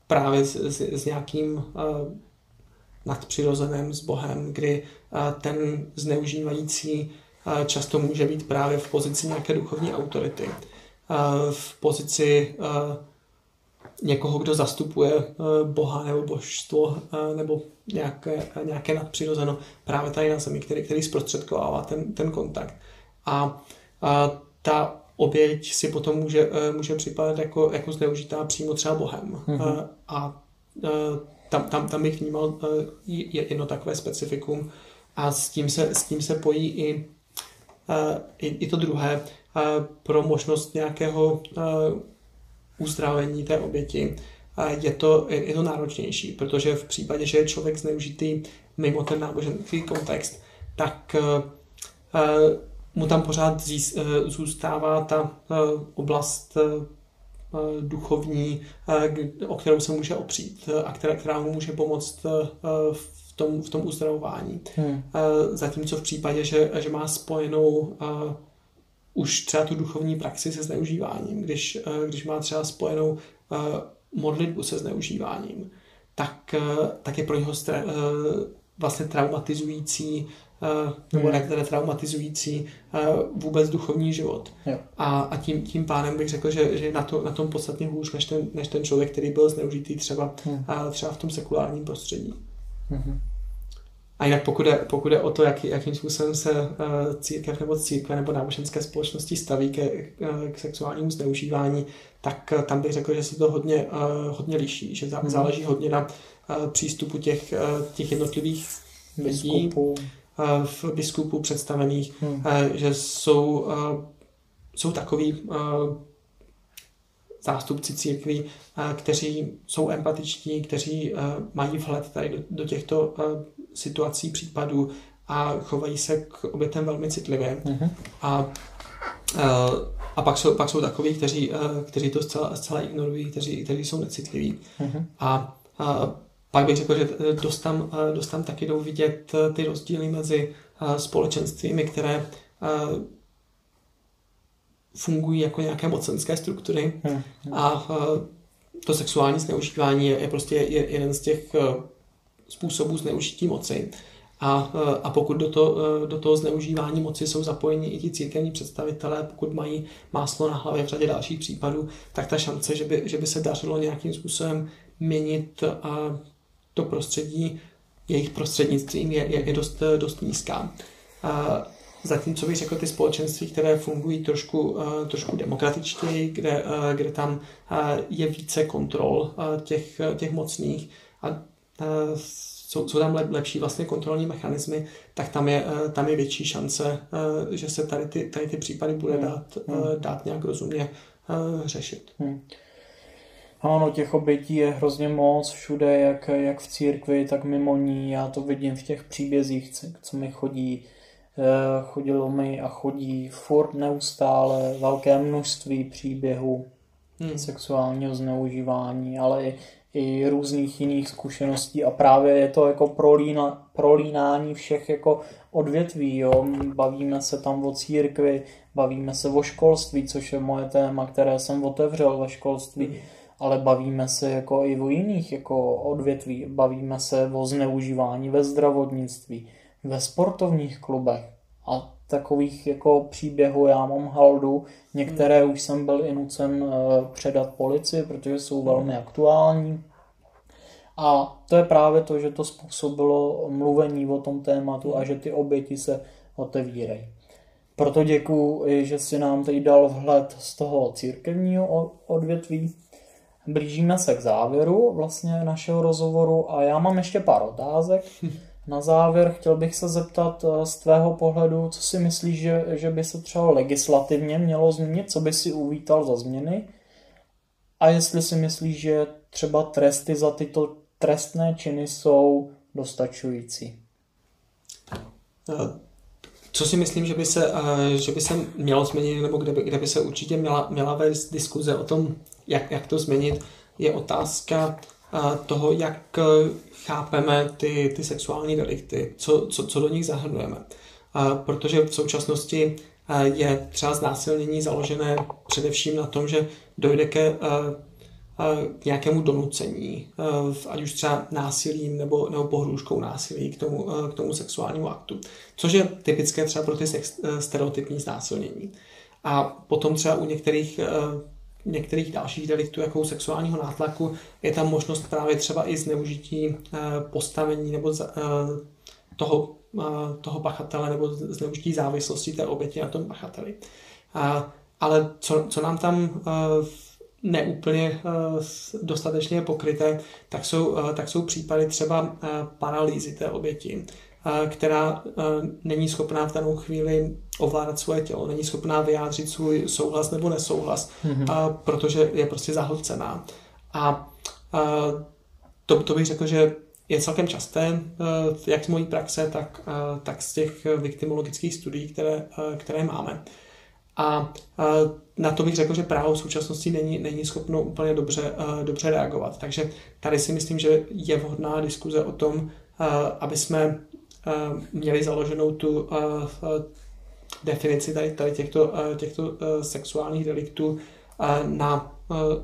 právě s, s, s nějakým nadpřirozeným, s Bohem, kdy ten zneužívající často může být právě v pozici nějaké duchovní autority, v pozici někoho, kdo zastupuje eh, Boha nebo božstvo eh, nebo nějaké, nějaké nadpřirozeno právě tady na zemi, který, který zprostředkovává ten, ten kontakt. A, a ta oběť si potom může, eh, může připadat jako, jako zneužitá přímo třeba Bohem. Mm-hmm. A, a tam, tam, tam bych vnímal jedno takové specifikum a s tím se, s tím se pojí i, i, i to druhé pro možnost nějakého uzdravení té oběti, je to, je to náročnější, protože v případě, že je člověk zneužitý mimo ten náboženský kontext, tak eh, eh, mu tam pořád eh, zůstává ta oblast duchovní, o kterou se může opřít a která, která mu může pomoct v tom, v tom uzdravování. Hmm. Zatímco v případě, že, že má spojenou už třeba tu duchovní praxi se zneužíváním, když, eh, když má třeba spojenou eh, modlitbu se zneužíváním, tak, eh, tak je pro něho stra, vlastně traumatizující nebo hmm. které traumatizující vůbec duchovní život. Jo. A, a tím, tím pádem bych řekl, že, že je na, to, na tom podstatně hůř než ten, než ten člověk, který byl zneužitý třeba, hmm. třeba v tom sekulárním prostředí. Hmm. A jinak pokud je, pokud je o to, jak, jakým způsobem se uh, církev nebo církve nebo náboženské společnosti staví ke, k sexuálnímu zneužívání, tak uh, tam bych řekl, že se to hodně, uh, hodně liší, že hmm. záleží hodně na uh, přístupu těch, uh, těch jednotlivých lidí, v biskupů představených, hmm. uh, že jsou, uh, jsou takový zástupci církví, kteří jsou empatiční, kteří mají vhled tady do, do těchto situací, případů a chovají se k obětem velmi citlivě. Mm-hmm. A, a pak jsou, pak jsou takoví, kteří, kteří to zcela, zcela ignorují, kteří, kteří jsou necitliví. Mm-hmm. A, a pak bych řekl, že dost tam, dost tam taky jdou vidět ty rozdíly mezi společenstvími, které fungují jako nějaké mocenské struktury hmm. a to sexuální zneužívání je, je prostě jeden z těch způsobů zneužití moci. A, a pokud do, to, do toho zneužívání moci jsou zapojeni i ti církevní představitelé, pokud mají máslo na hlavě v řadě dalších případů, tak ta šance, že by, že by se dařilo nějakým způsobem měnit a to prostředí jejich prostřednictvím je, je, je dost, dost nízká. A zatímco bych řekl ty společenství, které fungují trošku, trošku demokratičtěji, kde, kde tam je více kontrol těch, těch mocných a jsou, jsou tam lepší vlastně kontrolní mechanismy, tak tam je, tam je větší šance, že se tady ty, tady ty případy bude hmm. dát, hmm. dát nějak rozumně řešit. Hmm. Ano, těch obětí je hrozně moc všude, jak, jak v církvi, tak mimo ní. Já to vidím v těch příbězích, co mi chodí. Chodilo mi a chodí furt neustále velké množství příběhů hmm. sexuálního zneužívání, ale i, i různých jiných zkušeností a právě je to jako prolína, prolínání všech jako odvětví, jo. Bavíme se tam o církvi, bavíme se o školství, což je moje téma, které jsem otevřel ve školství, mm. Ale bavíme se jako i o jiných jako odvětví, bavíme se o zneužívání ve zdravotnictví, ve sportovních klubech a takových jako příběhů já mám haldu. Některé už jsem byl i nucen eh, předat policii, protože jsou velmi aktuální. A to je právě to, že to způsobilo mluvení o tom tématu a že ty oběti se otevírají. Proto děkuji, že si nám tady dal vhled z toho církevního odvětví. Blížíme se k závěru vlastně našeho rozhovoru a já mám ještě pár otázek. Na závěr chtěl bych se zeptat eh, z tvého pohledu, co si myslíš, že, že by se třeba legislativně mělo změnit, co by si uvítal za změny a jestli si myslíš, že třeba tresty za tyto trestné činy jsou dostačující. Eh, co si myslím, že by se, eh, že by se mělo změnit, nebo kde by, kde by se určitě měla, měla vést diskuze o tom, jak, jak to změnit, je otázka toho, jak chápeme ty, ty sexuální delikty, co, co, co do nich zahrnujeme. Protože v současnosti je třeba znásilnění založené především na tom, že dojde ke k nějakému donucení, ať už třeba násilím nebo, nebo pohrůžkou násilí k tomu, k tomu sexuálnímu aktu, což je typické třeba pro ty sex, stereotypní znásilnění. A potom třeba u některých některých dalších deliktů, jako sexuálního nátlaku, je tam možnost právě třeba i zneužití eh, postavení nebo eh, toho, eh, toho pachatele nebo zneužití závislosti té oběti na tom pachateli. Ale co, co nám tam neúplně dostatečně pokryté, tak jsou, tak jsou případy třeba paralýzy té oběti která není schopná v danou chvíli ovládat svoje tělo, není schopná vyjádřit svůj souhlas nebo nesouhlas, mm-hmm. protože je prostě zahlcená. A to, to bych řekl, že je celkem časté, jak z mojí praxe, tak, tak z těch viktimologických studií, které, které máme. A na to bych řekl, že právo v současnosti není, není schopno úplně dobře, dobře reagovat. Takže tady si myslím, že je vhodná diskuze o tom, aby jsme Eh, měli založenou tu eh, eh, definici tady, tady těchto, těchto sexuálních deliktů na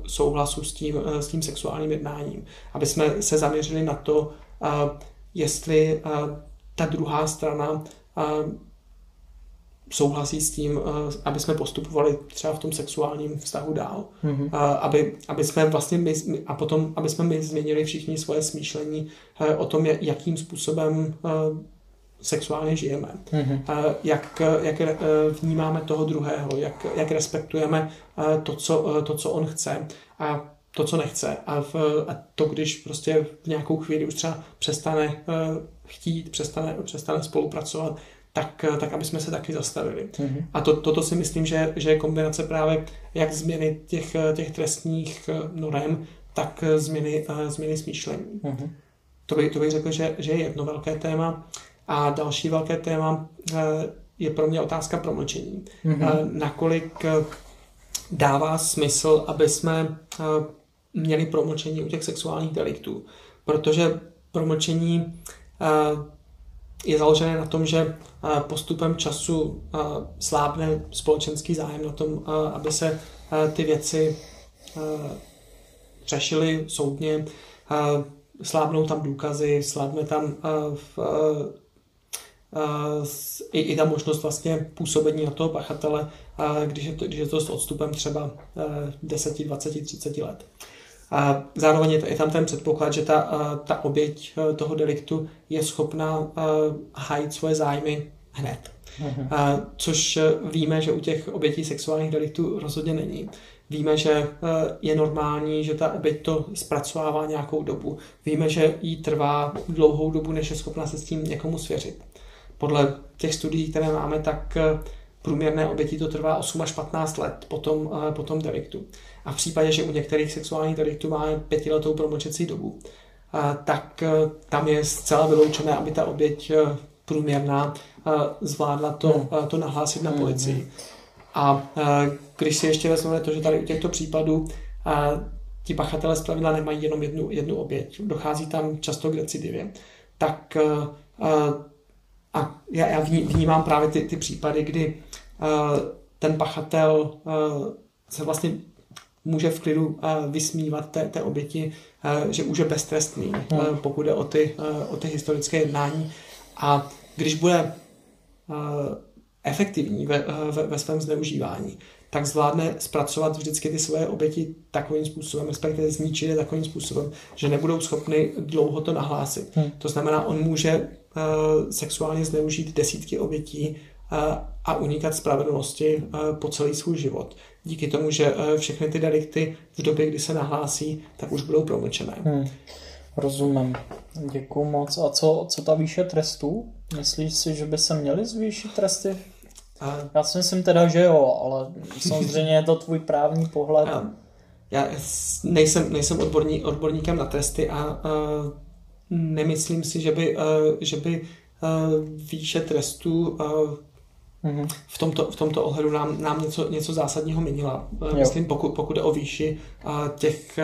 souhlasu s tím, s tím sexuálním jednáním. Aby jsme se zaměřili na to, jestli ta druhá strana souhlasí s tím, aby jsme postupovali třeba v tom sexuálním vztahu dál. Mm-hmm. Aby, aby jsme vlastně my, a potom, aby jsme my změnili všichni svoje smýšlení o tom, jakým způsobem sexuálně žijeme. Mm-hmm. Jak, jak eh, vnímáme toho druhého, jak, jak respektujeme eh, to co, eh, to, co on chce a to, co nechce. A, v, a to, když prostě v nějakou chvíli už třeba přestane chtít, přestane, přestane spolupracovat, tak, tak aby jsme se taky zastavili. Mm-hmm. A to, toto si myslím, že, že je kombinace právě jak změny těch, těch trestních norem, tak změny, změny smýšlení. Mm-hmm. To, by, to bych řekl, že, že je jedno velké téma. A další velké téma eh, je pro mě otázka promlčení. Mm-hmm. Nakolik eh, dává smysl, aby jsme měli promlčení u těch sexuálních deliktů. Protože promlčení je založené na tom, že postupem času slábne společenský zájem na tom, aby se ty věci řešily soudně, slábnou tam důkazy, slábne tam v i, i ta možnost vlastně působení na toho pachatele, když je to, když je to s odstupem třeba 10, 20, 30 let. A zároveň je tam ten předpoklad, že ta, ta oběť toho deliktu je schopná hájit svoje zájmy hned. Uh-huh. Což víme, že u těch obětí sexuálních deliktů rozhodně není. Víme, že je normální, že ta oběť to zpracovává nějakou dobu. Víme, že jí trvá dlouhou dobu, než je schopná se s tím někomu svěřit podle těch studií, které máme, tak průměrné oběti to trvá 8 až 15 let po tom, po tom deliktu. A v případě, že u některých sexuálních deliktů máme pětiletou promlčecí dobu, eh, tak tam je zcela vyloučené, aby ta oběť průměrná zvládla to, hmm. to nahlásit na hmm, policii. A když si ještě vezmeme to, že tady u těchto případů ti pachatelé zpravidla nemají jenom jednu, jednu oběť, dochází tam často k recidivě, tak a já, já vnímám právě ty, ty případy, kdy ten pachatel se vlastně může v klidu uh, vysmívat té, té oběti, uh, že už je beztrestný, uh, hmm. pokud jde o ty, o ty historické jednání. A když bude efektivní ve, ve, ve svém zneužívání, tak zvládne zpracovat vždycky ty svoje oběti takovým způsobem, respektive zničit je takovým způsobem, že nebudou schopny dlouho to nahlásit. Hmm. To znamená, on může uh, sexuálně zneužít desítky obětí uh, a unikat spravedlnosti uh, po celý svůj život. Díky tomu, že eh, všechny ty delikty v době, kdy se nahlásí, tak už budou promlčené. Hmm. Rozumím. Děkuji moc. A co, co ta výše trestů? Myslíš si, že by se měly zvýšit tresty? A... Já si myslím teda, že jo, ale samozřejmě je to tvůj právní pohled. A já nejsem, nejsem odborní, odborníkem na tresty a, a nemyslím si, že by, a, že by a, výše trestů a, mm-hmm. v, tomto, v tomto ohledu nám, nám něco, něco zásadního měnila. Myslím, pokud, pokud jde o výši a, těch a,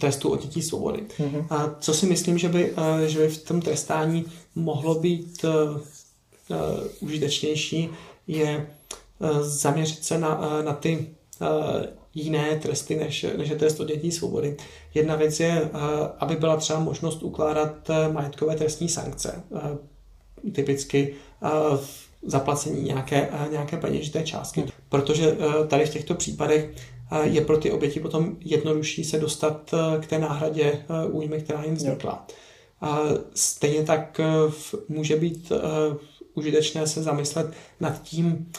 trestů odnětí svobody. Mm-hmm. A co si myslím, že by, že by v tom trestání mohlo být a, užitečnější, je zaměřit se na, na ty jiné tresty, než, než je trest odnětí svobody. Jedna věc je, eh, aby byla třeba možnost ukládat eh, majetkové trestní sankce. Eh, typicky zaplacení nějaké, nějaké peněžité částky. Protože tady v těchto případech je pro ty oběti potom jednodušší se dostat k té náhradě újmy, která jim vznikla. Stejně tak může být užitečné se zamyslet nad tím,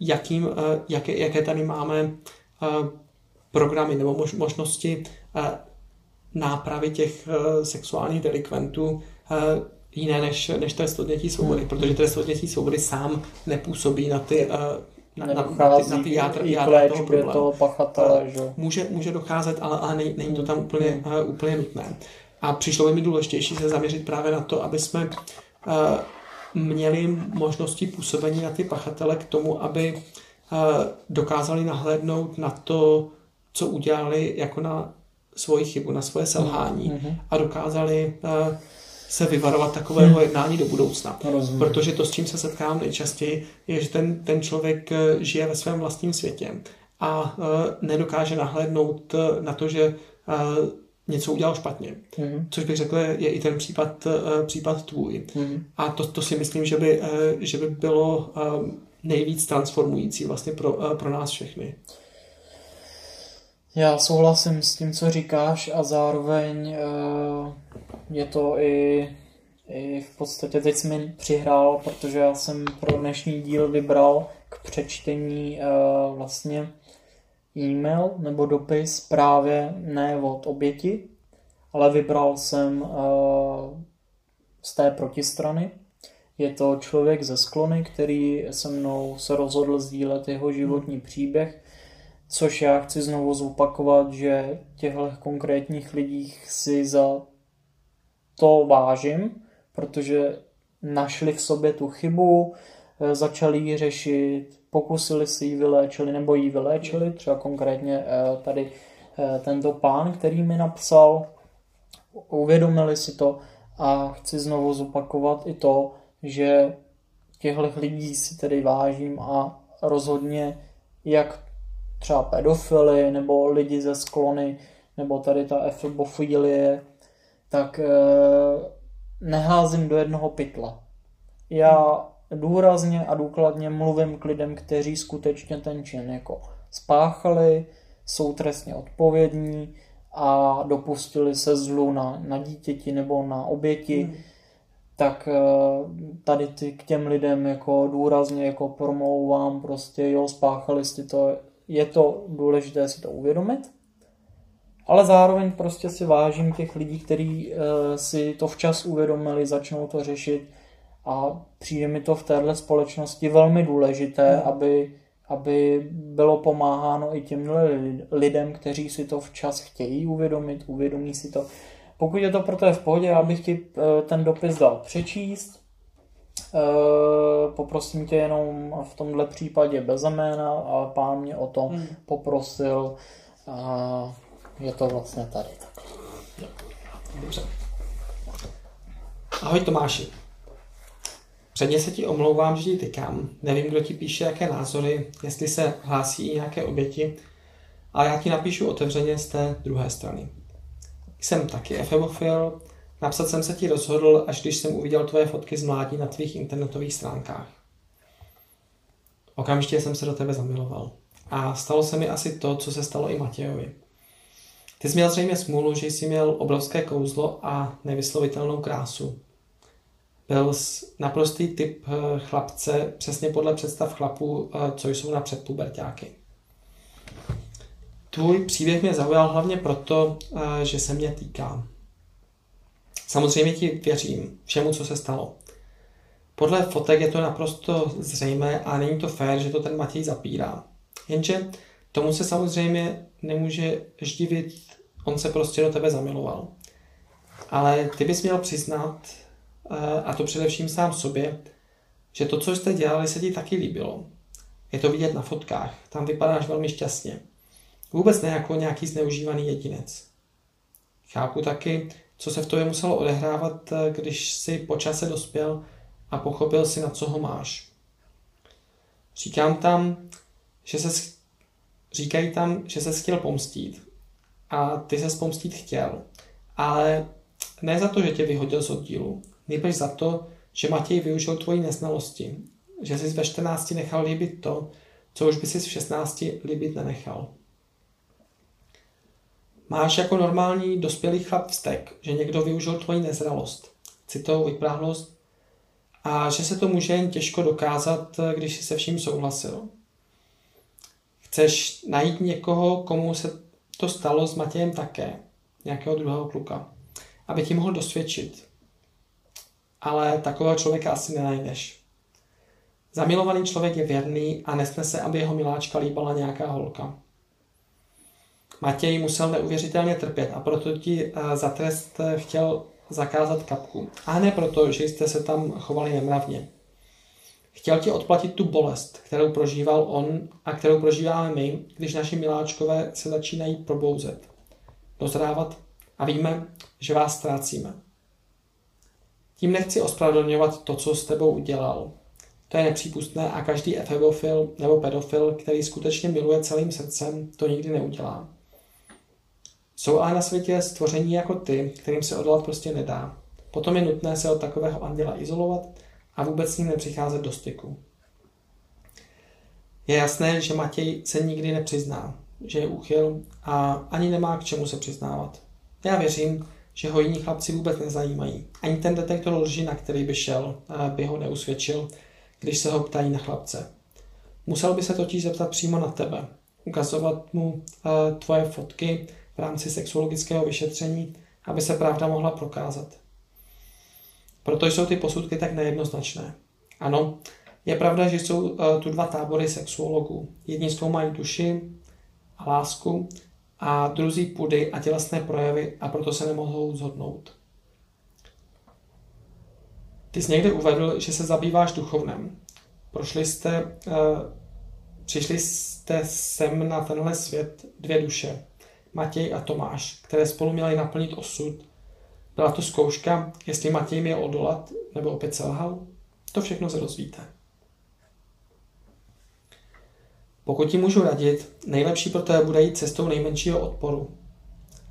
jakým, eh, jaké, jaké tady máme eh, programy nebo možnosti eh, nápravy těch sexuálních delikventů jiné než, než trest odnětí svobody, hmm. protože trest odnětí svobody sám nepůsobí na ty na, na, na, ty, na ty jádra, jádra toho problému. Toho pachatele, že? Může, může docházet, ale, ale není, není to tam úplně, hmm. uh, úplně nutné. A přišlo by mi důležitější se zaměřit právě na to, aby jsme uh, měli možnosti působení na ty pachatele k tomu, aby eh, dokázali nahlédnout na to, co udělali jako na svoji chybu, na svoje selhání mm-hmm. a dokázali eh, se vyvarovat takového mm. jednání do budoucna. Rozumím. Protože to, s čím se setkávám nejčastěji, je, že ten, ten člověk eh, žije ve svém vlastním světě a nedokáže nahlédnout na to, že něco udělal špatně. Mm-hmm. Což bych řekl, je i ten případ, uh, případ tvůj. Mm-hmm. A to, to si myslím, že by, uh, že by bylo uh, nejvíc transformující vlastně pro, uh, pro nás všechny. Já souhlasím s tím, co říkáš a zároveň uh, je to i, i v podstatě teď jsi mi přihrál, protože já jsem pro dnešní díl vybral k přečtení uh, vlastně e-mail nebo dopis právě ne od oběti, ale vybral jsem uh, z té protistrany. Je to člověk ze sklony, který se mnou se rozhodl sdílet jeho životní příběh, což já chci znovu zopakovat, že těchto konkrétních lidích si za to vážím, protože našli v sobě tu chybu, eh, začali ji řešit, pokusili si ji vyléčili nebo ji vyléčili, třeba konkrétně eh, tady eh, tento pán, který mi napsal, uvědomili si to a chci znovu zopakovat i to, že těchto lidí si tedy vážím a rozhodně jak třeba pedofily nebo lidi ze sklony nebo tady ta efebofilie, tak eh, neházím do jednoho pytla. Já důrazně a důkladně mluvím k lidem, kteří skutečně ten čin jako spáchali, jsou trestně odpovědní a dopustili se zlu na, na dítěti nebo na oběti, hmm. tak eh, tady ty k těm lidem jako důrazně jako promlouvám prostě, jo, spáchali jste to, je to důležité si to uvědomit, ale zároveň prostě si vážím těch lidí, kteří uh, si to včas uvědomili, začnou to řešit a přijde mi to v téhle společnosti velmi důležité, hmm. aby, aby bylo pomáháno i těm lidem, kteří si to včas chtějí uvědomit, uvědomí si to. Pokud je to pro té v pohodě, já bych ti eh, ten dopis dal přečíst. Eh, poprosím tě jenom v tomhle případě bez jména a pán mě o to hmm. poprosil. A je to vlastně tady. Dobře. Ahoj Tomáši. Předně se ti omlouvám, že ti tykám. Nevím, kdo ti píše jaké názory, jestli se hlásí i nějaké oběti, ale já ti napíšu otevřeně z té druhé strany. Jsem taky efebofil, napsat jsem se ti rozhodl, až když jsem uviděl tvoje fotky z mládí na tvých internetových stránkách. Okamžitě jsem se do tebe zamiloval. A stalo se mi asi to, co se stalo i Matějovi. Ty jsi měl zřejmě smůlu, že jsi měl obrovské kouzlo a nevyslovitelnou krásu. Byl naprostý typ eh, chlapce, přesně podle představ chlapů, eh, co jsou na předpubertáky. tvůj příběh mě zaujal hlavně proto, eh, že se mě týká. Samozřejmě ti věřím všemu, co se stalo. Podle fotek je to naprosto zřejmé a není to fér, že to ten Matěj zapírá. Jenže tomu se samozřejmě nemůže divit, on se prostě do tebe zamiloval. Ale ty bys měl přiznat, eh, a to především sám sobě, že to, co jste dělali, se ti taky líbilo. Je to vidět na fotkách, tam vypadáš velmi šťastně. Vůbec ne jako nějaký zneužívaný jedinec. Chápu taky, co se v tobě muselo odehrávat, eh, když si po čase dospěl a pochopil si, na co ho máš. Říkám tam, že se, říkají tam, že se chtěl pomstít. A ty se pomstít chtěl. Ale ne za to, že tě vyhodil z oddílu. Nejbrž za to, že Matěj využil tvoji neznalosti. Že jsi ve 14 nechal líbit to, co už by si v 16 líbit nenechal. Máš jako normální dospělý chlap vztek, že někdo využil tvoji nezralost, citovou vypráhlost a že se to může jen těžko dokázat, když jsi se vším souhlasil. Chceš najít někoho, komu se to stalo s Matějem také, nějakého druhého kluka, aby ti mohl dosvědčit. Ale takového člověka asi nenajdeš. Zamilovaný člověk je věrný a nesnese, aby jeho miláčka líbala nějaká holka. Matěj musel neuvěřitelně trpět a proto ti eh, za trest eh, chtěl zakázat kapku. A ne proto, že jste se tam chovali nemravně. Chtěl ti odplatit tu bolest, kterou prožíval on a kterou prožíváme my, když naši miláčkové se začínají probouzet, dozrávat a víme, že vás ztrácíme. Tím nechci ospravedlňovat to, co s tebou udělal. To je nepřípustné a každý efebofil nebo pedofil, který skutečně miluje celým srdcem, to nikdy neudělá. Jsou ale na světě stvoření jako ty, kterým se odolat prostě nedá. Potom je nutné se od takového anděla izolovat a vůbec s ním nepřicházet do styku. Je jasné, že Matěj se nikdy nepřizná, že je úchyl a ani nemá k čemu se přiznávat. Já věřím, že ho jiní chlapci vůbec nezajímají. Ani ten detektor lži, na který by šel, by ho neusvědčil, když se ho ptají na chlapce. Musel by se totiž zeptat přímo na tebe, ukazovat mu tvoje fotky v rámci sexuologického vyšetření, aby se pravda mohla prokázat. Proto jsou ty posudky tak nejednoznačné. Ano, je pravda, že jsou uh, tu dva tábory sexuologů. Jedni zkoumají duši a lásku a druzí pudy a tělesné projevy a proto se nemohou zhodnout. Ty jsi někde uvedl, že se zabýváš duchovnem. Prošli jste, uh, přišli jste sem na tenhle svět dvě duše, Matěj a Tomáš, které spolu měly naplnit osud byla to zkouška, jestli Matěj měl odolat nebo opět selhal? To všechno se dozvíte. Pokud ti můžu radit, nejlepší pro tebe bude jít cestou nejmenšího odporu.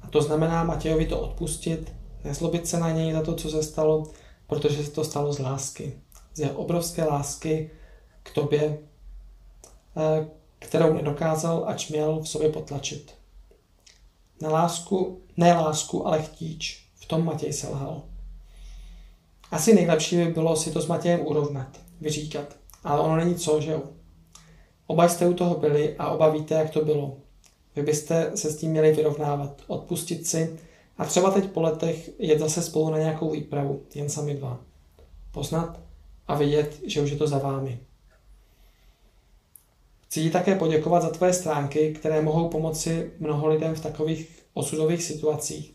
A to znamená Matějovi to odpustit, nezlobit se na něj za to, co se stalo, protože se to stalo z lásky. Z jeho obrovské lásky k tobě, eh, kterou nedokázal, ač měl v sobě potlačit. Na lásku, ne lásku, ale chtíč tom Matěj selhal. Asi nejlepší by bylo si to s Matějem urovnat, vyříkat. Ale ono není co, že jo? Oba jste u toho byli a oba víte, jak to bylo. Vy byste se s tím měli vyrovnávat, odpustit si a třeba teď po letech jet zase spolu na nějakou výpravu, jen sami dva. Poznat a vidět, že už je to za vámi. Chci ti také poděkovat za tvoje stránky, které mohou pomoci mnoho lidem v takových osudových situacích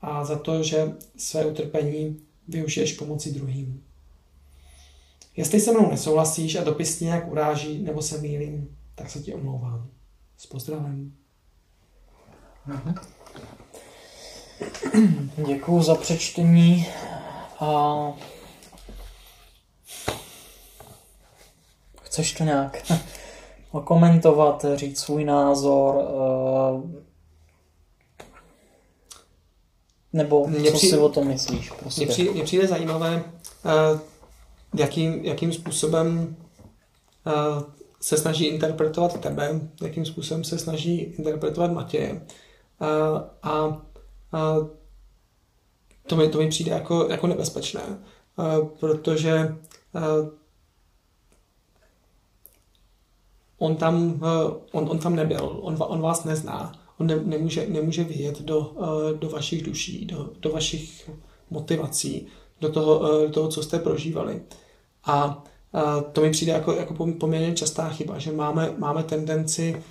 a za to, že své utrpení využiješ pomoci druhým. Jestli se mnou nesouhlasíš a dopis nějak uráží nebo se mýlím, tak se ti omlouvám. S pozdravem. Děkuji za přečtení a chceš to nějak okomentovat, říct svůj názor, eh, nebo mě co přijde, si o tom myslíš? Prostě. Mně přijde, přijde zajímavé, uh, jakým, jakým způsobem uh, se snaží interpretovat tebe, jakým způsobem se snaží interpretovat Matěje. Uh, a uh, to, mi, to mi přijde jako, jako nebezpečné, protože uh, on tam, uh, on, on tam nebyl, on, on vás nezná on ne, nemůže, nemůže vyjet do, uh, do vašich duší, do, do vašich motivací, do toho, uh, do toho, co jste prožívali. A to mi přijde jako, jako poměrně častá chyba, že máme, máme tendenci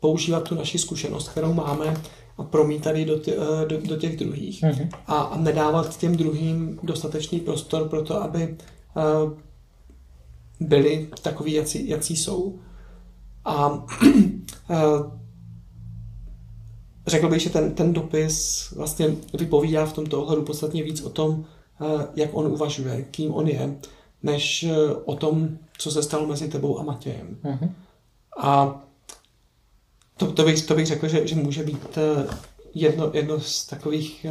používat tu naši zkušenost, kterou máme a promítat ji do, tě, do, do těch druhých. Mm-hmm. A, a nedávat těm druhým dostatečný prostor pro to, aby byli takový, jací, jací jsou. A uh, řekl bych, že ten, ten dopis vlastně vypovídá v tomto ohledu podstatně víc o tom, uh, jak on uvažuje, kým on je, než uh, o tom, co se stalo mezi tebou a Matějem. Mm-hmm. A to, to, bych, to bych řekl, že, že může být jedno, jedno z takových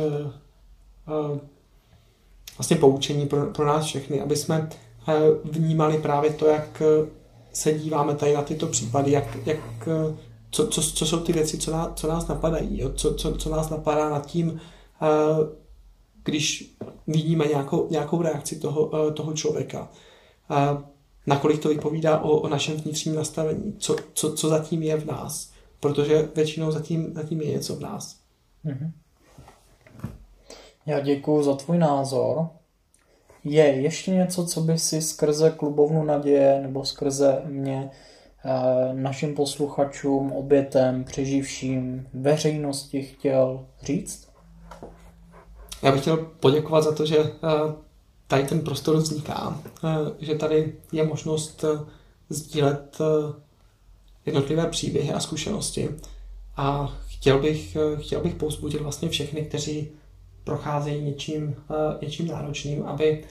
vlastně poučení pro, pro nás všechny, aby jsme vnímali právě to, jak se díváme tady na tyto případy, jak, jak, co, co, co jsou ty věci, co nás, co nás napadají, jo? Co, co, co nás napadá nad tím, když vidíme nějakou, nějakou reakci toho, toho člověka. Nakolik to vypovídá o, o našem vnitřním nastavení, co, co, co zatím je v nás, protože většinou zatím, zatím je něco v nás. Mm-hmm. Já děkuji za tvůj názor. Je ještě něco, co by si skrze klubovnu naděje nebo skrze mě eh, našim posluchačům, obětem, přeživším, veřejnosti chtěl říct? Já bych chtěl poděkovat za to, že eh, tady ten prostor vzniká, eh, že tady je možnost sdílet jednotlivé příběhy a zkušenosti. A chtěl bych, chtěl bych pouzbudit vlastně všechny, kteří procházejí něčím, něčím náročným, aby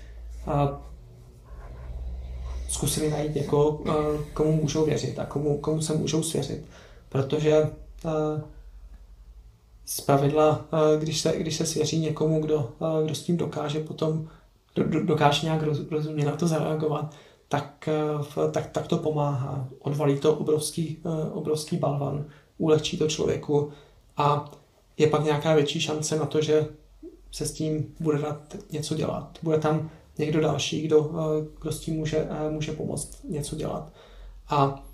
zkusili najít někoho, komu můžou věřit a komu, komu se můžou svěřit. Protože z pravidla, když se, když se svěří někomu, kdo, kdo s tím dokáže potom, do, dokáže nějak rozumně na to zareagovat, tak, tak, tak to pomáhá. Odvalí to obrovský, obrovský balvan, ulehčí to člověku a je pak nějaká větší šance na to, že se s tím bude dát něco dělat. Bude tam někdo další, kdo, eh, kdo s tím může, eh, může pomoct něco dělat. A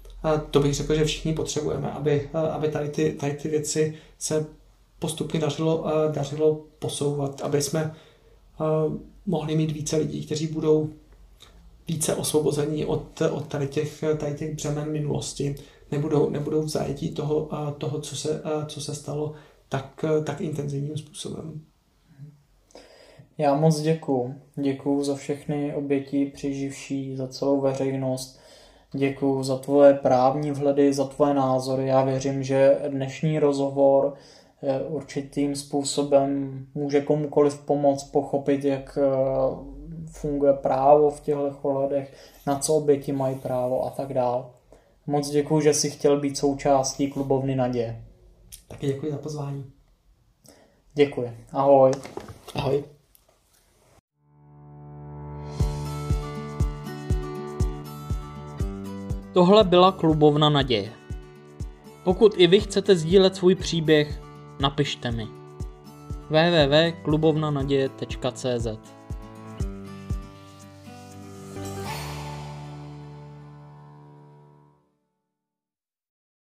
to bych řekl, že všichni potřebujeme, aby, eh, aby tady, ty, tady ty věci se postupně dařilo, dařilo posouvat, aby jsme mohli mít více lidí, kteří budou více osvobození od, od tady, těch, tady těch břemen minulosti, nebudou, nebudou v zajetí toho, toho co, se, co se stalo tak, tak intenzivním způsobem. Já moc děkuju. Děkuju za všechny oběti přeživší, za celou veřejnost. Děkuju za tvoje právní vhledy, za tvoje názory. Já věřím, že dnešní rozhovor eh, určitým způsobem může komukoliv pomoct pochopit, jak eh, funguje právo v těchto ohledech, na co oběti mají právo a tak dále. Moc děkuji, že jsi chtěl být součástí klubovny Naděje. Taky děkuji za pozvání. Děkuji. Ahoj. Ahoj. Tohle byla klubovna naděje. Pokud i vy chcete sdílet svůj příběh, napište mi www.klubovnanaděje.cz